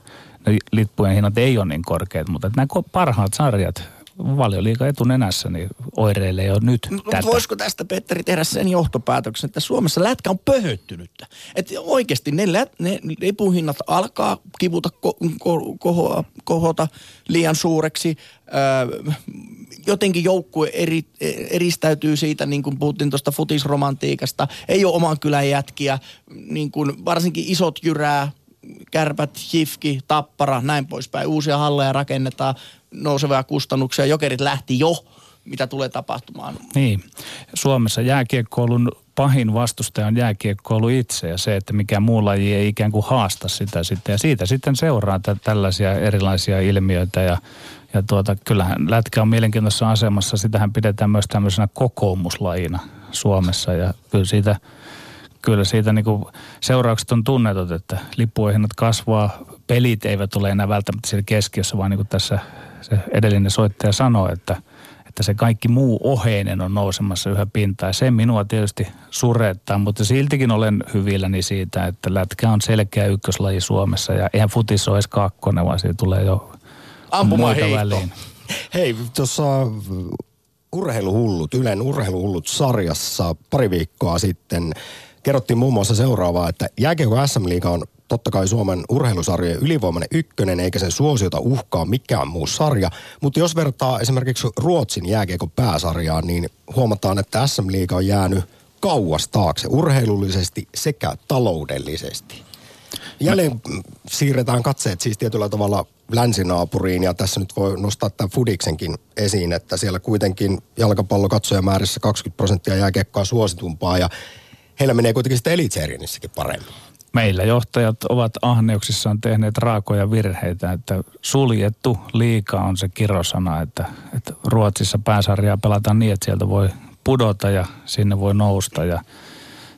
ne lippujen hinnat ei ole niin korkeat. Mutta nämä parhaat sarjat, valioliiga etunenässä, niin oireilee jo nyt Mutta tätä. voisiko tästä Petteri tehdä sen johtopäätöksen, että Suomessa lätkä on pöhöttynyttä? Että oikeasti ne, lät, ne lipuhinnat alkaa kivuta ko, ko, kohoa, kohota liian suureksi. Öö, jotenkin joukkue eri, eristäytyy siitä, niin kuin puhuttiin tuosta futisromantiikasta. Ei ole oman kylän jätkiä, niin kuin varsinkin isot jyrää, kärpät, hifki, tappara, näin poispäin. Uusia halleja rakennetaan, nousevia kustannuksia. Jokerit lähti jo, mitä tulee tapahtumaan. Niin. Suomessa jääkiekkoilun pahin vastustaja on jääkiekkoilu itse ja se, että mikä muu laji ei ikään kuin haasta sitä sitten. Ja siitä sitten seuraa tä- tällaisia erilaisia ilmiöitä ja, ja tuota, kyllähän lätkä on mielenkiintoisessa asemassa. Sitähän pidetään myös tämmöisenä kokoomuslajina Suomessa ja kyllä siitä, kyllä siitä niin kuin seuraukset on tunnetut, että lippujen hinnat kasvaa, pelit eivät ole enää välttämättä siellä keskiössä, vaan niin kuin tässä se edellinen soittaja sanoi, että – että se kaikki muu oheinen on nousemassa yhä pintaan. Se minua tietysti surettaa, mutta siltikin olen hyvilläni siitä, että lätkä on selkeä ykköslaji Suomessa ja eihän futis ole edes kakkonen, vaan siitä tulee jo muita Ampumaheitto. väliin. Hei, tuossa Urheiluhullut, Ylen Urheiluhullut sarjassa pari viikkoa sitten kerrottiin muun muassa seuraavaa, että jääkiekko SM-liiga on totta kai Suomen urheilusarjojen ylivoimainen ykkönen, eikä sen suosiota uhkaa mikään muu sarja. Mutta jos vertaa esimerkiksi Ruotsin jääkiekon pääsarjaan, niin huomataan, että SM-liiga on jäänyt kauas taakse urheilullisesti sekä taloudellisesti. Jälleen mm, siirretään katseet siis tietyllä tavalla länsinaapuriin ja tässä nyt voi nostaa tämän Fudiksenkin esiin, että siellä kuitenkin jalkapallokatsojamäärissä 20 prosenttia jääkiekkoa suositumpaa ja heillä menee kuitenkin sitten elitserienissäkin paremmin. Meillä johtajat ovat ahneuksissaan tehneet raakoja virheitä, että suljettu liika on se kirosana, että, että Ruotsissa pääsarjaa pelataan niin, että sieltä voi pudota ja sinne voi nousta ja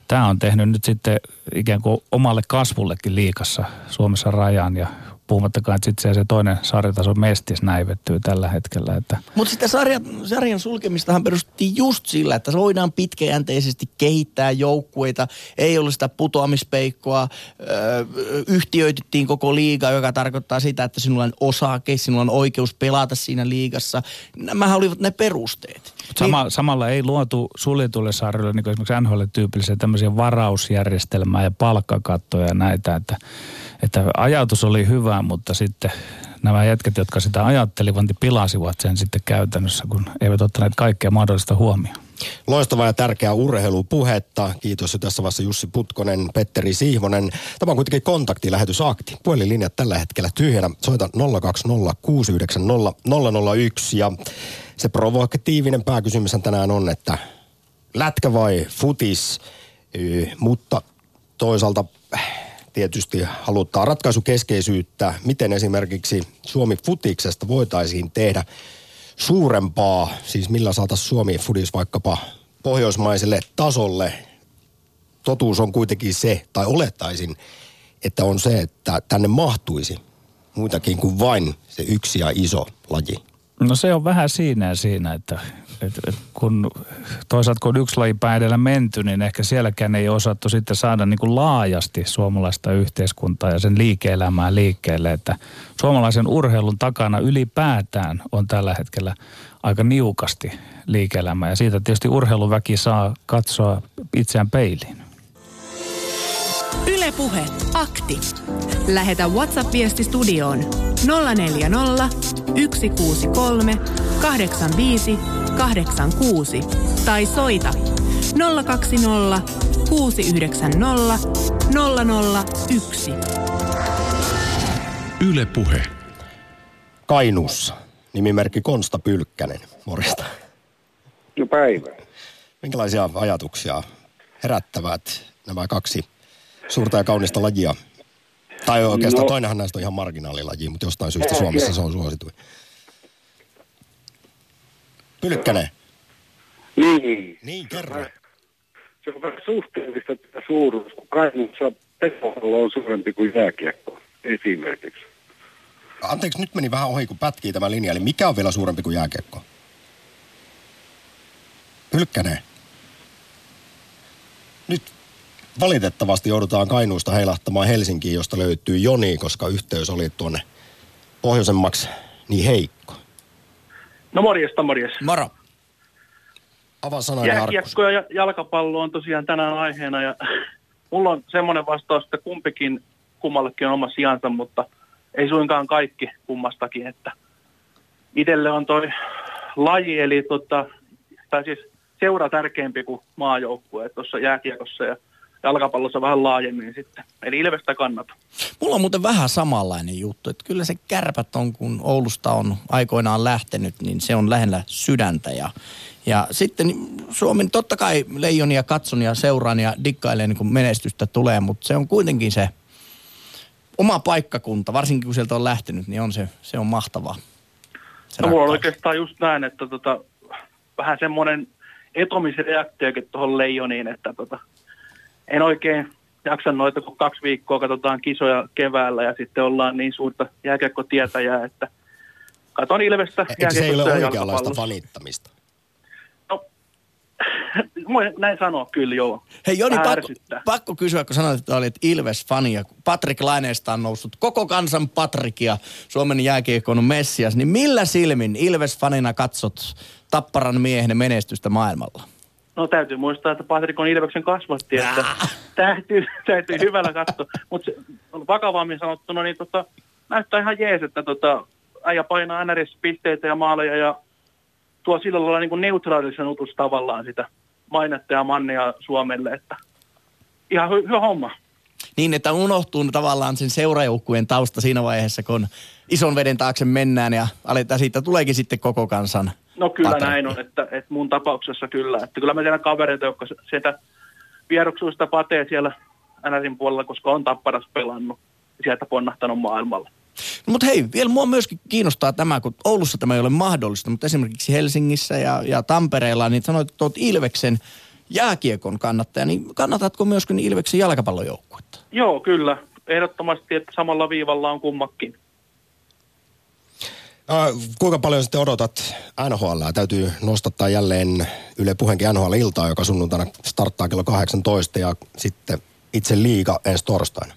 tämä on tehnyt nyt sitten ikään kuin omalle kasvullekin liikassa Suomessa rajan ja puhumattakaan, että sitten se toinen sarjatason mestis näivettyy tällä hetkellä, että Mutta sitä sarjan, sarjan sulkemistahan perustettiin just sillä, että se voidaan pitkäjänteisesti kehittää joukkueita. Ei ollut sitä putoamispeikkoa. Öö, yhtiöitettiin koko liiga, joka tarkoittaa sitä, että sinulla on osake, sinulla on oikeus pelata siinä liigassa. Nämähän olivat ne perusteet. Sama, samalla ei luotu suljetulle sarjoille, niin kuin esimerkiksi NHL-tyyppisiä tämmöisiä varausjärjestelmää ja palkkakattoja ja näitä, että, että ajatus oli hyvä, mutta sitten nämä jätkät, jotka sitä ajattelivat, niin pilasivat sen sitten käytännössä, kun eivät ottaneet kaikkea mahdollista huomioon. Loistavaa ja tärkeää urheilupuhetta. Kiitos jo tässä vaiheessa Jussi Putkonen, Petteri Sihvonen. Tämä on kuitenkin kontaktilähetysakti. Puhelinlinjat tällä hetkellä tyhjänä. Soita 020 ja se provokatiivinen pääkysymys tänään on, että lätkä vai futis, mutta toisaalta tietysti halutaan ratkaisukeskeisyyttä, miten esimerkiksi Suomi futiksesta voitaisiin tehdä suurempaa, siis millä saataisiin Suomi fudis vaikkapa pohjoismaiselle tasolle. Totuus on kuitenkin se, tai olettaisin, että on se, että tänne mahtuisi muitakin kuin vain se yksi ja iso laji. No se on vähän siinä ja siinä, että, että, että kun toisaalta kun on yksi laji päin edellä menty, niin ehkä sielläkään ei osattu sitten saada niin kuin laajasti suomalaista yhteiskuntaa ja sen liike-elämää liikkeelle, että suomalaisen urheilun takana ylipäätään on tällä hetkellä aika niukasti liike-elämää ja siitä tietysti urheiluväki saa katsoa itseään peiliin. Ylepuhe akti. Lähetä WhatsApp-viesti studioon 040 163 85 86 tai soita 020 690 001. Yle Puhe. Kainuussa. Nimimerkki Konsta Pylkkänen. Morjesta. No päivä. Minkälaisia ajatuksia herättävät nämä kaksi suurta ja kaunista lajia? Tai oikeastaan No. toinenhan näistä on ihan marginaalilaji, mutta jostain syystä Suomessa se on suosituin. Pylkkänen. Niin. Niin, kerro. Se on vähän suhteellista tätä suuruus, kun Kainuussa pesopallo on suurempi kuin jääkiekko esimerkiksi. Anteeksi, nyt meni vähän ohi, kun pätkii tämä linja. Eli mikä on vielä suurempi kuin jääkiekko? Pylkkänen. Nyt valitettavasti joudutaan Kainuusta heilahtamaan Helsinkiin, josta löytyy Joni, koska yhteys oli tuonne pohjoisemmaksi niin heikko. No morjesta, morjes. Moro. Avaa Arkus. Jääkiekko ja jalkapallo on tosiaan tänään aiheena ja mulla on semmoinen vastaus, että kumpikin kummallekin on oma sijansa, mutta ei suinkaan kaikki kummastakin, että itselle on toi laji, eli tota, tai siis seura tärkeämpi kuin maajoukkue tuossa jääkiekossa ja jalkapallossa vähän laajemmin sitten. Eli Ilvestä kannata. Mulla on muuten vähän samanlainen juttu, että kyllä se kärpät on, kun Oulusta on aikoinaan lähtenyt, niin se on lähellä sydäntä. Ja, ja sitten Suomen totta kai leijonia katson ja seuraan ja dikkailen, kun menestystä tulee, mutta se on kuitenkin se oma paikkakunta, varsinkin kun sieltä on lähtenyt, niin on se, se on mahtavaa. Se No mulla on oikeastaan just näin, että tota, vähän semmoinen etomisreaktiokin tuohon leijoniin, että tota, en oikein jaksa noita, kun kaksi viikkoa katsotaan kisoja keväällä ja sitten ollaan niin suurta jääkiekkotietäjää, että katon Ilvestä Eikö se ei ole oikeanlaista fanittamista? Voi näin sanoa kyllä, joo. Hei Joni, pakko, pakko kysyä, kun sanoit, että olit Ilves-fani ja Patrik Laineesta on noussut koko kansan Patrik ja Suomen jääkiekon messias, niin millä silmin Ilves-fanina katsot Tapparan miehen menestystä maailmalla? No täytyy muistaa, että Patrik on Ilveksen kasvatti, että täytyy, täytyy hyvällä katsoa. Mutta vakavammin sanottuna, niin tota, näyttää ihan jees, että tota, äijä painaa NRS pisteitä ja maaleja ja tuo sillä lailla niin neutraalisen utus tavallaan sitä mainetta ja mannia Suomelle, että ihan hy- hyvä homma. Niin, että unohtuu tavallaan sen seurajoukkueen tausta siinä vaiheessa, kun ison veden taakse mennään ja aletaan siitä tuleekin sitten koko kansan No kyllä Patrik. näin on, että, että mun tapauksessa kyllä. Että kyllä mä tiedän kavereita, jotka sieltä vieroksuista patee siellä NRin puolella, koska on tapparas pelannut ja sieltä ponnahtanut maailmalle. No, mutta hei, vielä mua myöskin kiinnostaa tämä, kun Oulussa tämä ei ole mahdollista, mutta esimerkiksi Helsingissä ja, ja Tampereella, niin sanoit, että olet Ilveksen jääkiekon kannattaja, niin kannatatko myöskin Ilveksen jalkapallojoukkuetta? Joo, kyllä. Ehdottomasti, että samalla viivalla on kummakin. Kuinka paljon sitten odotat NHL? Täytyy nostattaa jälleen Yle Puheenkin NHL-iltaa, joka sunnuntaina starttaa kello 18 ja sitten itse liiga ensi torstaina.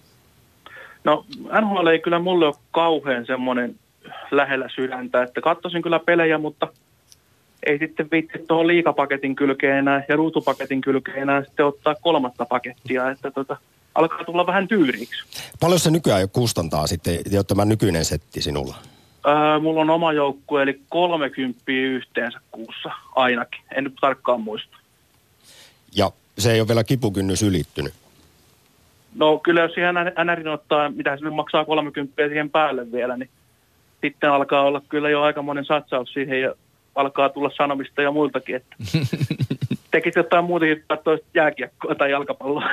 No NHL ei kyllä mulle ole kauhean semmoinen lähellä sydäntä, että katsoisin kyllä pelejä, mutta ei sitten viitti tuohon liikapaketin kylkeen enää ja ruutupaketin kylkeen enää sitten ottaa kolmatta pakettia, että tota, alkaa tulla vähän tyyriksi. Paljon se nykyään jo kustantaa sitten jo tämä nykyinen setti sinulla? Öö, mulla on oma joukkue, eli 30 yhteensä kuussa ainakin. En nyt tarkkaan muista. Ja se ei ole vielä kipukynnys ylittynyt. No kyllä jos siihen NRin ottaa, mitä se nyt maksaa 30 siihen päälle vielä, niin sitten alkaa olla kyllä jo aikamoinen satsaus siihen ja alkaa tulla sanomista ja muiltakin, että tekisi jotain muutakin katsoa jääkiekkoa tai jalkapalloa.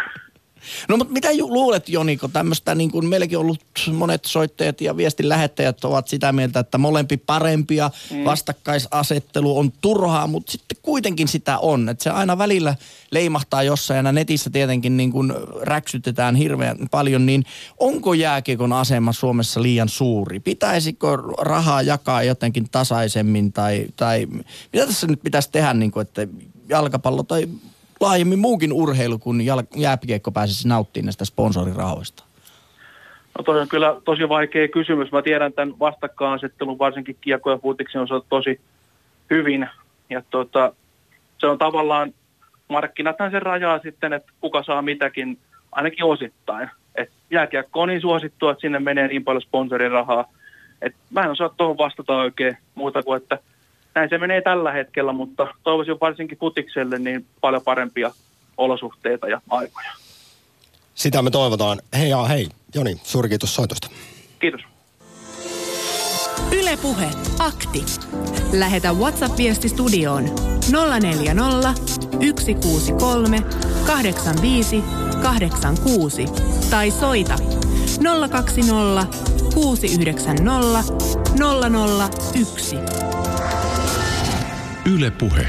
No mutta mitä luulet Joni, kun tämmöistä niin kuin meilläkin ollut monet soittajat ja viestin lähettäjät ovat sitä mieltä, että molempi parempia, mm. vastakkaisasettelu on turhaa, mutta sitten kuitenkin sitä on. Että se aina välillä leimahtaa jossain ja netissä tietenkin niin kuin räksytetään hirveän paljon, niin onko jääkiekon asema Suomessa liian suuri? Pitäisikö rahaa jakaa jotenkin tasaisemmin tai, tai mitä tässä nyt pitäisi tehdä, niin kuin, että jalkapallo tai laajemmin muukin urheilu, kun jääkiekko pääsisi nauttimaan näistä sponsorirahoista? No toi on kyllä tosi vaikea kysymys. Mä tiedän tämän vastakkainasettelun varsinkin kiekko ja futiksen osalta tosi hyvin. Ja tota, se on tavallaan, markkinathan sen rajaa sitten, että kuka saa mitäkin, ainakin osittain. Et jääkiekko on niin suosittu, että sinne menee niin paljon sponsorirahaa. Et mä en osaa tuohon vastata oikein muuta kuin, että näin se menee tällä hetkellä, mutta toivoisin varsinkin futikselle niin paljon parempia olosuhteita ja aikoja. Sitä me toivotaan. Hei ja hei, Joni, suuri kiitos soitosta. Kiitos. Ylepuhe akti. Lähetä WhatsApp-viesti studioon 040 163 85 86 tai soita 020 690 001. Yle Puhe.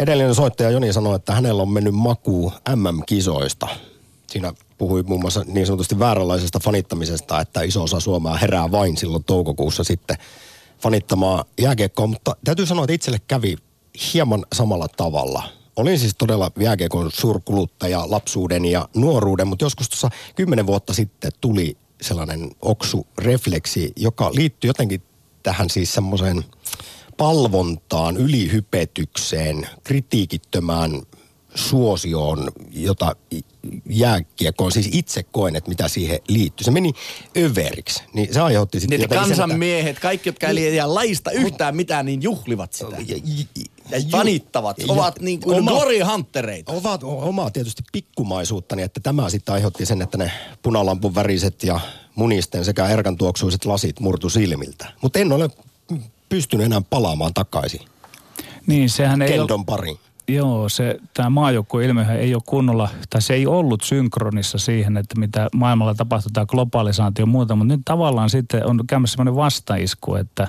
Edellinen soittaja Joni sanoi, että hänellä on mennyt maku MM-kisoista. Siinä puhui muun muassa niin sanotusti vääränlaisesta fanittamisesta, että iso osa Suomea herää vain silloin toukokuussa sitten fanittamaan jääkiekkoa. Mutta täytyy sanoa, että itselle kävi hieman samalla tavalla. Olin siis todella jääkiekon suurkuluttaja lapsuuden ja nuoruuden, mutta joskus tuossa kymmenen vuotta sitten tuli sellainen oksu-refleksi, joka liittyy jotenkin tähän siis semmoiseen palvontaan, ylihypetykseen, kritiikittömään suosioon, jota jääkiekkoon siis itse koen, että mitä siihen liittyy. Se meni överiksi, niin se aiheutti sitten Niin, sen, kansanmiehet, kaikki, jotka ei liian laista yhtään mitään, niin juhlivat sitä. Ja, ja, Ja fanittavat, ja- ovat niin kuin oma- glory huntereita. Ovat omaa tietysti pikkumaisuuttani, että tämä sitten aiheutti sen, että ne punalampun väriset ja munisten sekä erkantuoksuiset lasit murtu silmiltä. Mutta en ole pystynyt enää palaamaan takaisin Niin, sehän ei ole, kendon pariin. Joo, se, tämä maajoukkueilmiöhän ei ole kunnolla, tai se ei ollut synkronissa siihen, että mitä maailmalla tapahtuu, tämä globalisaatio ja muuta, mutta nyt tavallaan sitten on käymässä sellainen vastaisku, että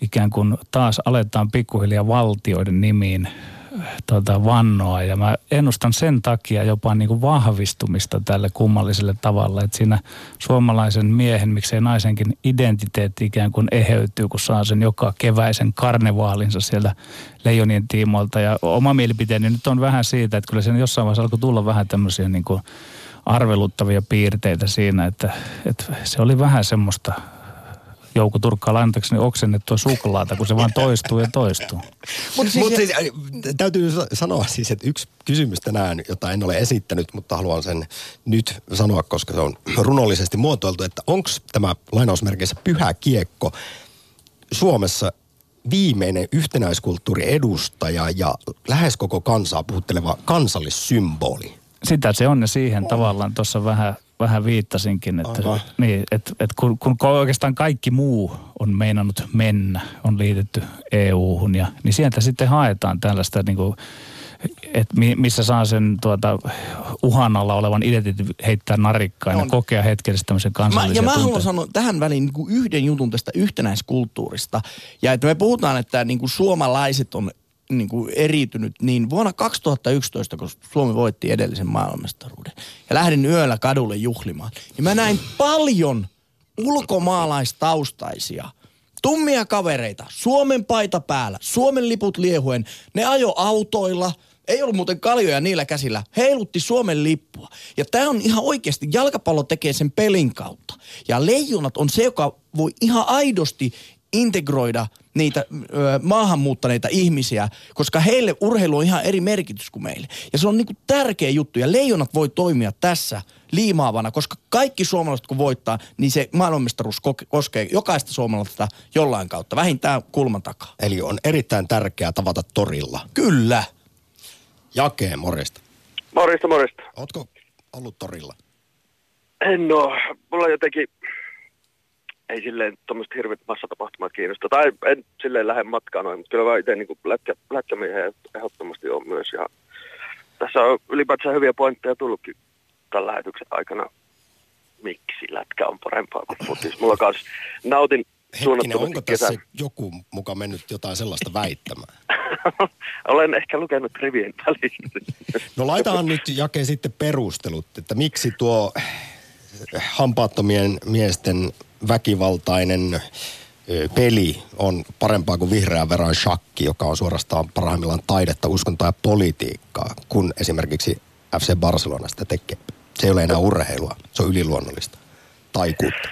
ikään kuin taas aletaan pikkuhiljaa valtioiden nimiin tuota, vannoa. Ja mä ennustan sen takia jopa niin kuin vahvistumista tälle kummalliselle tavalla, että siinä suomalaisen miehen, miksei naisenkin identiteetti ikään kuin eheytyy, kun saa sen joka keväisen karnevaalinsa sieltä leijonien tiimoilta. Ja oma mielipiteeni nyt on vähän siitä, että kyllä sen jossain vaiheessa alkoi tulla vähän tämmöisiä niin kuin arveluttavia piirteitä siinä, että, että se oli vähän semmoista Jouko Turkkaa lainatakseni oksennettua suklaata, kun se vaan toistuu ja toistuu. Mutta siis, Mut siis, äh, täytyy sa- sanoa siis, että yksi kysymys tänään, jota en ole esittänyt, mutta haluan sen nyt sanoa, koska se on runollisesti muotoiltu, että onko tämä lainausmerkeissä pyhä kiekko Suomessa viimeinen yhtenäiskulttuuri edustaja ja lähes koko kansaa puhutteleva kansallissymboli? Sitä se on ja siihen tavallaan tuossa vähän, vähän viittasinkin, että, niin, että, että kun, kun oikeastaan kaikki muu on meinannut mennä, on liitetty EU-hun, ja, niin sieltä sitten haetaan tällaista niin kuin, että mi- missä saa sen tuota, uhan alla olevan identiteetin heittää narikkaan ja kokea hetkellisesti tämmöisen Mä, kansallisia ja mä haluan sanoa tähän väliin niin kuin yhden jutun tästä yhtenäiskulttuurista. Ja että me puhutaan, että niin kuin suomalaiset on niin kuin eriytynyt, niin vuonna 2011, kun Suomi voitti edellisen maailmanmestaruuden, ja lähdin yöllä kadulle juhlimaan, niin mä näin paljon ulkomaalaistaustaisia, tummia kavereita, Suomen paita päällä, Suomen liput liehuen, ne ajo autoilla, ei ollut muuten kaljoja niillä käsillä, heilutti Suomen lippua. Ja tämä on ihan oikeasti, jalkapallo tekee sen pelin kautta. Ja leijonat on se, joka voi ihan aidosti integroida niitä ö, maahanmuuttaneita ihmisiä, koska heille urheilu on ihan eri merkitys kuin meille. Ja se on niinku tärkeä juttu. Ja leijonat voi toimia tässä liimaavana, koska kaikki suomalaiset kun voittaa, niin se maailmanmestaruus koskee jokaista suomalaista jollain kautta, vähintään kulman takaa. Eli on erittäin tärkeää tavata torilla. Kyllä. Jakee, morjesta. Morjesta, morjesta. Ootko ollut torilla? En oo. Mulla jotenkin ei silleen tuommoista hirveät massatapahtumat kiinnosta. Tai en silleen lähde matkaan noin, mutta kyllä vaan itse niin lätkä, lätkämiehen ehdottomasti on myös. Ja tässä on ylipäätään hyviä pointteja tullutkin tämän lähetyksen aikana. Miksi lätkä on parempaa kuin futis? Mulla kans nautin Hetkinen, onko tässä kesän. joku muka mennyt jotain sellaista väittämään? Olen ehkä lukenut rivien välistä. No laitahan nyt Jake sitten perustelut, että miksi tuo hampaattomien miesten väkivaltainen peli on parempaa kuin vihreän verran shakki, joka on suorastaan parhaimmillaan taidetta, uskontoa ja politiikkaa, kun esimerkiksi FC Barcelona sitä tekee. Se ei ole enää urheilua, se on yliluonnollista. Taikuutta.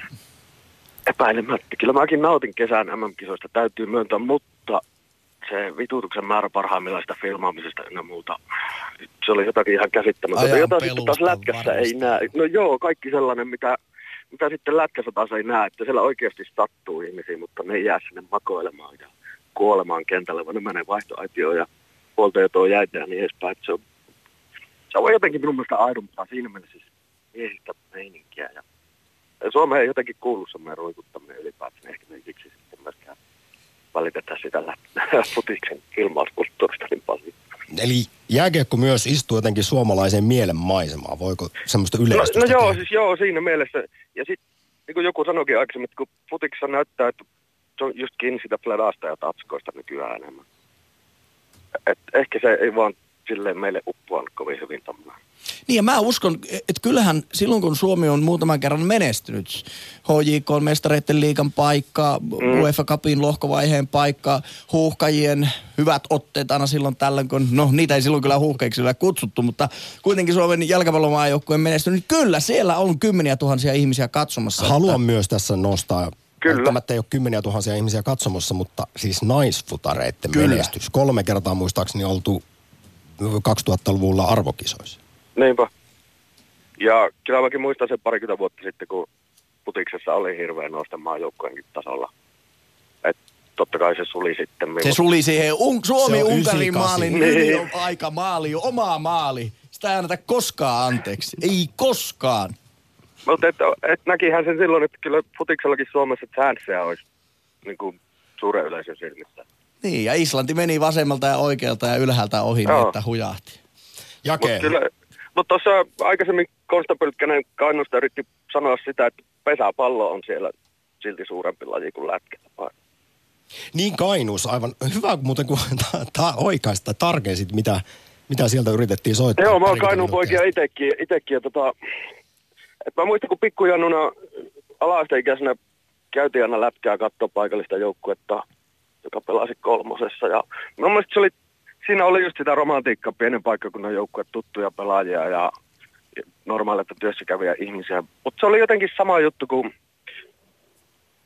Epäilemättä. Kyllä mäkin nautin kesän MM-kisoista, täytyy myöntää, mutta se vituutuksen määrä parhaimmillaan sitä filmaamisesta ynnä muuta, se oli jotakin ihan käsittämätöntä. Ajan Jota sitten taas lätkässä ei varmasti. näe. No joo, kaikki sellainen, mitä, mitä sitten lätkässä taas ei näe, että siellä oikeasti sattuu ihmisiä, mutta ne jää sinne makoilemaan ja kuolemaan kentälle, vaan ne menee vaihtoaitioon ja huoltajatoon jäitä ja niin edespäin. Se on, se on jotenkin minun mielestä aidompaa siinä mielessä siis miehistä meininkiä. Ja ja Suomeen ei jotenkin kuulu semmoinen ruikuttaminen ylipäätään, ehkä me siksi sitten myöskään välitetä sitä futiksen ilmauskulttuurista niin paljon. Eli jääkiekko myös istuu jotenkin suomalaiseen mielen maisemaan. Voiko semmoista No, yleistystä no joo, tehdä? siis joo, siinä mielessä. Ja sitten, niin kuin joku sanoikin aikaisemmin, että kun futiksessa näyttää, että se on just kiinni sitä fledasta ja tatskoista nykyään enemmän. Et ehkä se ei vaan silleen meille uppoa kovin hyvin tämmöinen. Niin ja mä uskon, että kyllähän silloin kun Suomi on muutaman kerran menestynyt, HJK on mestareiden liigan paikka, mm. UEFA Cupin lohkovaiheen paikka, huuhkajien hyvät otteet aina silloin tällöin, kun, no niitä ei silloin kyllä huuhkajiksi ole kutsuttu, mutta kuitenkin Suomen jalkapallomaajoukkueen menestynyt, niin kyllä siellä on kymmeniä tuhansia ihmisiä katsomassa. Haluan myös tässä nostaa, Kyllä. välttämättä ei ole kymmeniä tuhansia ihmisiä katsomassa, mutta siis naisfutareiden Kyllä. menestys. Kolme kertaa muistaakseni oltu 2000-luvulla arvokisoissa. Niinpä. Ja kyllä mäkin muistan sen parikymmentä vuotta sitten, kun putiksessa oli hirveä nousta maajoukkojenkin tasolla. Et totta kai se suli sitten. Se milloin- suli siihen un- Se Suomi-Unkarin 98. maalin Niin. aika maali, omaa maali. Sitä ei anneta koskaan anteeksi. Ei koskaan. Mutta et, et näkihän sen silloin, että kyllä futiksellakin Suomessa chanceja olisi niin kuin suuren yleisön silmissä. Niin, ja Islanti meni vasemmalta ja oikealta ja ylhäältä ohi, niin Joo. että hujahti. Jake, Mutta tuossa aikaisemmin Konsta Pylkkänen Kainusta yritti sanoa sitä, että pesäpallo on siellä silti suurempi laji kuin lätkä. niin Kainuus, aivan hyvä muuten kun ta, ta, oikaista tarkensit, mitä, mitä sieltä yritettiin soittaa. Joo, mä oon Kainuun poikia itekin, itekin ja tota, et mä muistan, kun pikkujannuna ala-asteikäisenä käytiin aina lätkää katsoa paikallista joukkuetta, joka pelasi kolmosessa. Ja mun mielestä se oli, siinä oli just sitä romantiikkaa, pienen paikkakunnan joukkue, tuttuja pelaajia ja normaaleita työssä käviä ihmisiä. Mutta se oli jotenkin sama juttu kuin,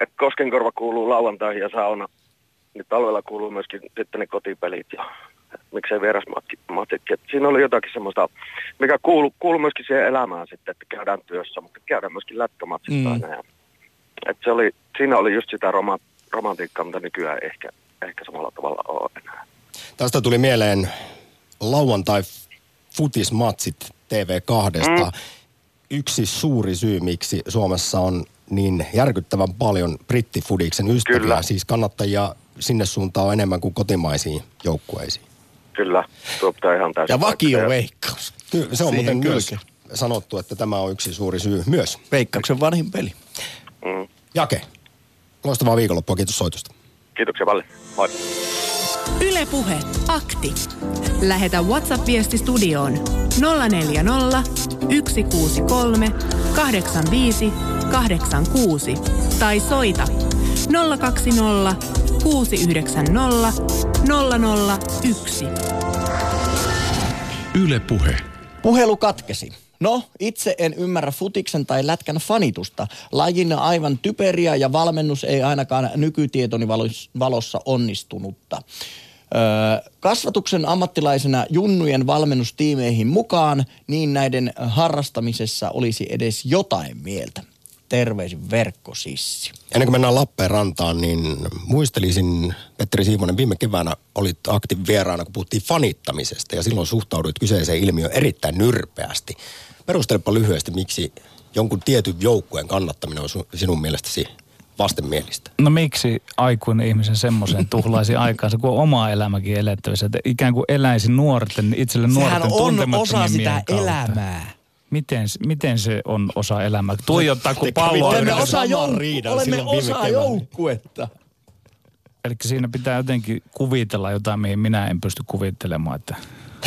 että Koskenkorva kuuluu lauantaihin ja sauna, niin talvella kuuluu myöskin sitten ne kotipelit ja miksei vierasmatitkin. Siinä oli jotakin semmoista, mikä kuuluu, kuuluu myöskin siihen elämään sitten, että käydään työssä, mutta käydään myöskin lätkämatsista Mm. aina. Ja, et se oli, siinä oli just sitä roma, romantiikkaa, mitä nykyään ehkä, ehkä samalla tavalla ole enää. Tästä tuli mieleen lauantai futismatsit TV2. Mm. Yksi suuri syy, miksi Suomessa on niin järkyttävän paljon brittifudiksen ystäviä. Kyllä. Siis kannattajia sinne suuntaan on enemmän kuin kotimaisiin joukkueisiin. Kyllä, tuo pitää ihan täysin Ja vakio veikkaus. Ky- se on Siihen muuten myös sanottu, että tämä on yksi suuri syy myös. Veikkauksen vanhin peli. Mm. Jake, loistavaa viikonloppua, kiitos soitosta. Kiitoksia paljon. Moi. Ylepuhe akti. Lähetä WhatsApp-viesti studioon 040 163 85 86 tai soita 020 690 001. Yle Puhe. Puhelu katkesi. No, itse en ymmärrä futiksen tai lätkän fanitusta. Lajina aivan typeriä ja valmennus ei ainakaan nykytietoni valos- valossa onnistunutta. Öö, kasvatuksen ammattilaisena junnujen valmennustiimeihin mukaan, niin näiden harrastamisessa olisi edes jotain mieltä. Terveisin verkkosissi. Ennen kuin mennään Lappeenrantaan, niin muistelisin, Petteri Siivonen, viime keväänä olit aktiivin vieraana, kun puhuttiin fanittamisesta ja silloin suhtauduit kyseiseen ilmiöön erittäin nyrpeästi. Perustelepa lyhyesti, miksi jonkun tietyn joukkueen kannattaminen on sinun mielestäsi vastenmielistä. No miksi aikuinen ihmisen semmoisen tuhlaisi aikaansa, kun on oma elämäkin elettävissä, että ikään kuin eläisi nuorten, itselle nuorten Sehän on tuntemattomien osa sitä kautta. elämää. Miten, miten se on osa elämää? Tuijottaa kun Te pallo kävitte Olemme osa, jouk- olemme osa joukkuetta. Eli siinä pitää jotenkin kuvitella jotain, mihin minä en pysty kuvittelemaan. Että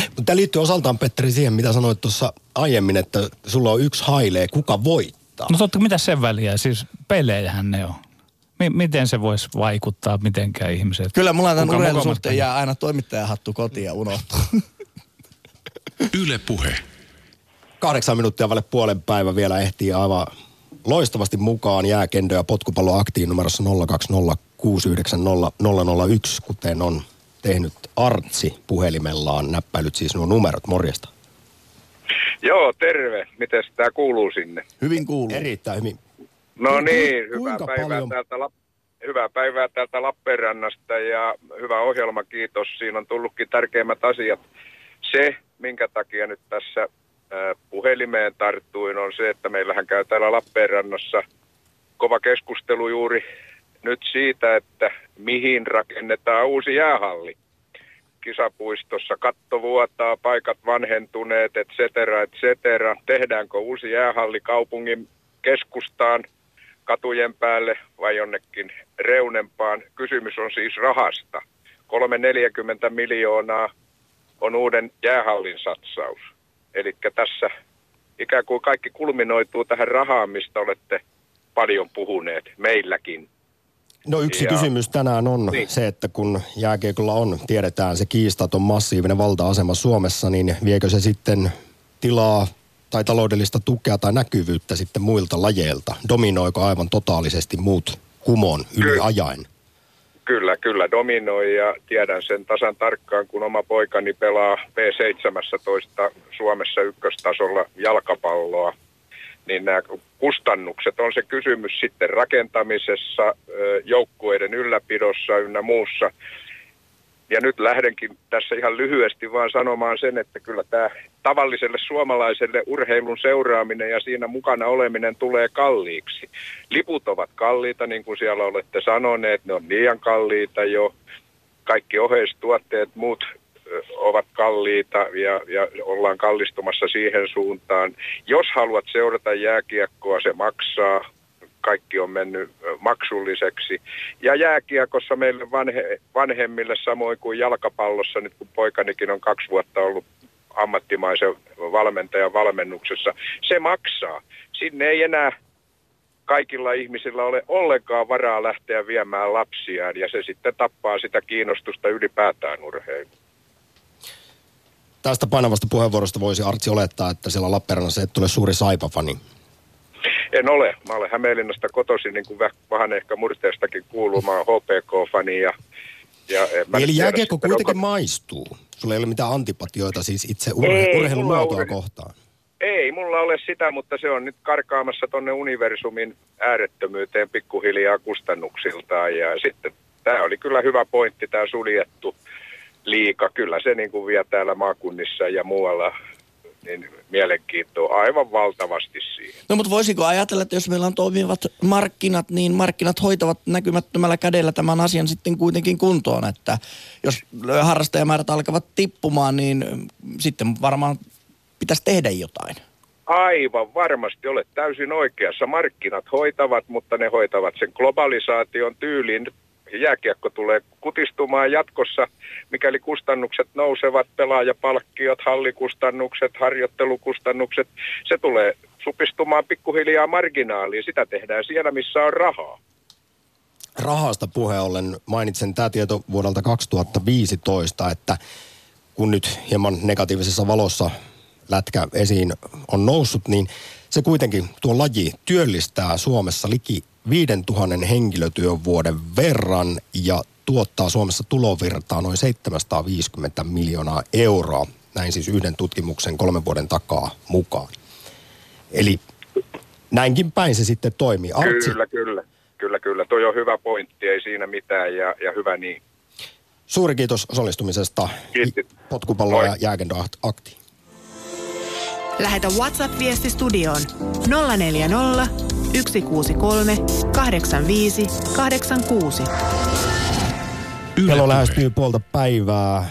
Mutta tämä liittyy osaltaan, Petteri, siihen, mitä sanoit tuossa aiemmin, että sulla on yksi hailee, kuka voittaa. No totta, mitä sen väliä? Siis pelejähän ne on. M- miten se voisi vaikuttaa mitenkään ihmiset? Kyllä mulla tämän urheilun suhteen jää aina toimittajahattu kotiin ja unohtuu. Yle Puhe. Kahdeksan minuuttia vaille puolen päivä vielä ehtii aivan loistavasti mukaan jääkendö ja potkupallo aktiin numerossa 020690001, kuten on tehnyt Artsi puhelimellaan. Näppäilyt siis nuo numerot. Morjesta. Joo, terve. Miten tämä kuuluu sinne? Hyvin kuuluu. Erittäin hyvin. No Ku- niin, hyvää päivää, paljon- täältä Lap- hyvää päivää täältä Lappeenrannasta ja hyvä ohjelma, kiitos. Siinä on tullutkin tärkeimmät asiat. Se, minkä takia nyt tässä puhelimeen tarttuin, on se, että meillähän käy täällä Lappeenrannassa kova keskustelu juuri nyt siitä, että mihin rakennetaan uusi jäähalli kisapuistossa. Katto vuotaa, paikat vanhentuneet, et cetera, et cetera. Tehdäänkö uusi jäähalli kaupungin keskustaan katujen päälle vai jonnekin reunempaan? Kysymys on siis rahasta. 340 miljoonaa on uuden jäähallin satsaus. Eli tässä ikään kuin kaikki kulminoituu tähän rahaan, mistä olette paljon puhuneet meilläkin. No yksi Ja- kysymys tänään on Niin. se, että kun jääkiekolla on, tiedetään se kiistaton massiivinen valta-asema Suomessa, niin viekö se sitten tilaa tai taloudellista tukea tai näkyvyyttä sitten muilta lajeilta? Dominoiko aivan totaalisesti muut humon yli Kyllä. ajaen? Kyllä, kyllä dominoi ja tiedän sen tasan tarkkaan, kun oma poikani pelaa P17 Suomessa ykköstasolla jalkapalloa. Niin nämä kustannukset on se kysymys sitten rakentamisessa, joukkueiden ylläpidossa ynnä muussa. Ja nyt lähdenkin tässä ihan lyhyesti vaan sanomaan sen, että kyllä tämä tavalliselle suomalaiselle urheilun seuraaminen ja siinä mukana oleminen tulee kalliiksi. Liput ovat kalliita, niin kuin siellä olette sanoneet, ne on liian kalliita jo. Kaikki oheistuotteet, muut ovat kalliita ja, ja ollaan kallistumassa siihen suuntaan. Jos haluat seurata jääkiekkoa, se maksaa kaikki on mennyt maksulliseksi. Ja jääkiekossa meille vanhe, vanhemmille samoin kuin jalkapallossa, nyt kun poikanikin on kaksi vuotta ollut ammattimaisen valmentajan valmennuksessa, se maksaa. Sinne ei enää kaikilla ihmisillä ole ollenkaan varaa lähteä viemään lapsiaan ja se sitten tappaa sitä kiinnostusta ylipäätään urheiluun. Tästä painavasta puheenvuorosta voisi Artsi olettaa, että siellä Lappeenrannassa et ole suuri saipafani. En ole. Mä olen Hämeenlinnasta kotoisin, niin kuin väh- vähän ehkä murteestakin kuuluu. Mä oon HPK-fani ja, ja Eli jääkiekko kuitenkin onko- maistuu. Sulla ei ole mitään antipatioita siis itse urhe- Ei, urheilun mulla on muotoa urhe- kohtaan. Ei mulla ole sitä, mutta se on nyt karkaamassa tonne universumin äärettömyyteen pikkuhiljaa kustannuksiltaan. Ja sitten tämä oli kyllä hyvä pointti, tämä suljettu liika. Kyllä se niin kuin vie täällä maakunnissa ja muualla niin mielenkiintoa aivan valtavasti siihen. No mutta voisiko ajatella, että jos meillä on toimivat markkinat, niin markkinat hoitavat näkymättömällä kädellä tämän asian sitten kuitenkin kuntoon, että jos harrastajamäärät alkavat tippumaan, niin sitten varmaan pitäisi tehdä jotain. Aivan varmasti olet täysin oikeassa. Markkinat hoitavat, mutta ne hoitavat sen globalisaation tyyliin. Jääkiekko tulee kutistumaan jatkossa, mikäli kustannukset nousevat, pelaajapalkkiot, hallikustannukset, harjoittelukustannukset. Se tulee supistumaan pikkuhiljaa marginaaliin. Sitä tehdään siellä, missä on rahaa. rahasta puheen ollen mainitsen tämä tieto vuodelta 2015, että kun nyt hieman negatiivisessa valossa lätkä esiin on noussut, niin se kuitenkin tuo laji työllistää Suomessa liki 5000 henkilötyövuoden verran ja tuottaa Suomessa tulovirtaa noin 750 miljoonaa euroa. Näin siis yhden tutkimuksen kolmen vuoden takaa mukaan. Eli näinkin päin se sitten toimii. Artsi, Kyllä, kyllä. Kyllä, kyllä. Toi on hyvä pointti, ei siinä mitään ja, ja hyvä niin. Suuri kiitos osallistumisesta Kiitos. potkupallo- ja Moi. jääkendoaktiin. Lähetä WhatsApp-viesti studioon 040 163 85 86. Kello lähestyy puolta päivää.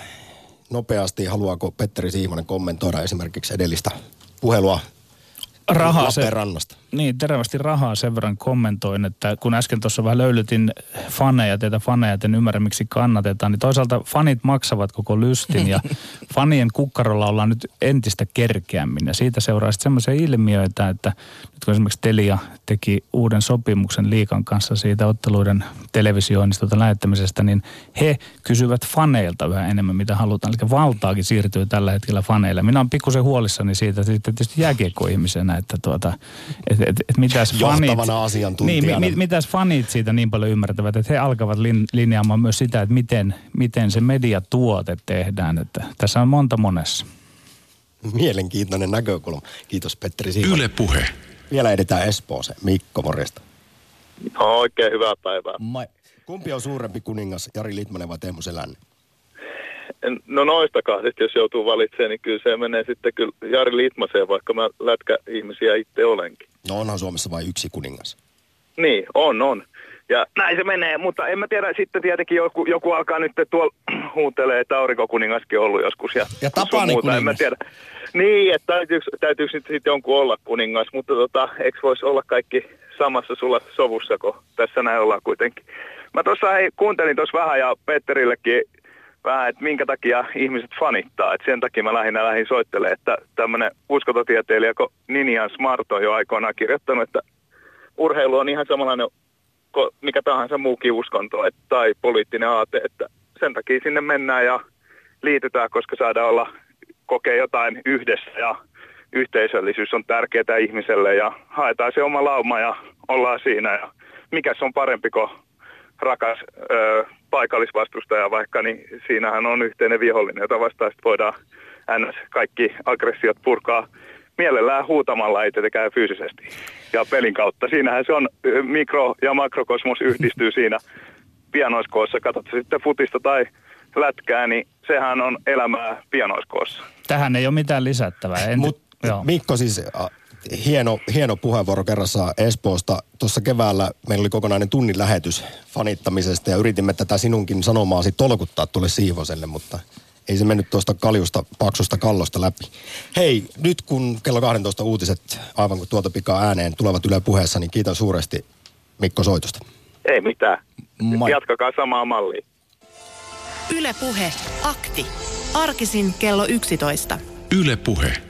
Nopeasti haluaako Petteri Siivonen kommentoida esimerkiksi edellistä puhelua Rahaa se, Lappeenrannasta? niin, terävästi rahaa sen verran kommentoin, että kun äsken tuossa vähän löylytin faneja, teitä faneja, et en ymmärrä miksi kannatetaan, niin toisaalta fanit maksavat koko lystin ja fanien kukkarolla ollaan nyt entistä kerkeämmin ja siitä seuraa sitten semmoisia ilmiöitä, että nyt kun esimerkiksi Telia teki uuden sopimuksen liikan kanssa siitä otteluiden televisioinnista tai lähettämisestä, niin he kysyvät faneilta yhä enemmän mitä halutaan. Eli valtaakin siirtyy tällä hetkellä faneille. Minä olen pikkusen huolissani siitä sitten tietysti jääkiekkoihmisenä, että tuota, et, et, et mitäs fanit. Niin, mi, mitäs fanit siitä niin paljon ymmärtävät, että he alkavat lin, linjaamaan myös sitä, että miten, miten se mediatuote tehdään. Että tässä on monta monessa. Mielenkiintoinen näkökulma. Kiitos Petteri Siivonen. Yle Puhe. Vielä edetään Espooseen. Mikko, morjesta. No, oikein hyvää päivää. Moi. Kumpi on suurempi kuningas, Jari Litmanen vai Teemu Selänne? No noista kahdesta, jos joutuu valitsemaan, niin kyllä se menee sitten kyllä Jari Litmaseen, vaikka mä lätkä-ihmisiä itse olenkin. No onhan Suomessa vain yksi kuningas. Niin, on, on. Ja näin se menee, mutta en mä tiedä, sitten tietenkin joku, joku alkaa nyt tuolla huutelee, että aurinkokuningaskin on ollut joskus. Ja, Ja sun Tapani muuta, En mä tiedä. Niin, että täytyykö, täytyykö nyt sitten jonkun olla kuningas, mutta tota, eikö voisi olla kaikki samassa sulla sovussa, kun tässä näin ollaan kuitenkin. Mä tuossa kuuntelin tuossa vähän ja Petterillekin vähän, että minkä takia ihmiset fanittaa. Et sen takia mä lähinnä lähdin soittelemaan, että tämmöinen uskototieteilijä kuin Ninian Smart on jo aikoinaan kirjoittanut, että urheilu on ihan samanlainen kuin mikä tahansa muukin uskonto et, tai poliittinen aate, että sen takia sinne mennään ja liitytään, koska saadaan olla, kokea jotain yhdessä ja yhteisöllisyys on tärkeää ihmiselle ja haetaan se oma lauma ja ollaan siinä ja mikä on parempi kuin rakas ö, paikallisvastustaja vaikka, niin siinähän on yhteinen vihollinen, jota vastaan voidaan ns. kaikki aggressiot purkaa mielellään huutamalla, ei tietenkään fyysisesti. Ja pelin kautta. Siinähän se on, mikro- ja makrokosmos yhdistyy siinä pianoiskoossa. Katsot sä sitten futista tai lätkää, niin sehän on elämää pianoiskoossa. Tähän ei ole mitään lisättävää. En, Mut, joo. Mikko siis, hieno, hieno puheenvuoro kerrassa Espoosta. Tuossa keväällä meillä oli kokonainen tunnin lähetys fanittamisesta ja yritimme tätä sinunkin sanomaasi tolkuttaa tuolle Siivoselle, mutta ei se mennyt tuosta kaljusta, paksusta kallosta läpi. Hei, nyt kun kello 12 uutiset aivan kuin tuota pikaa ääneen tulevat Yle puheessa, niin kiitän suuresti Mikko soitosta. Ei mitään. Moi. Jatkakaa samaa mallia. Yle Puhe. Akti. Arkisin kello 11. Yle Puhe.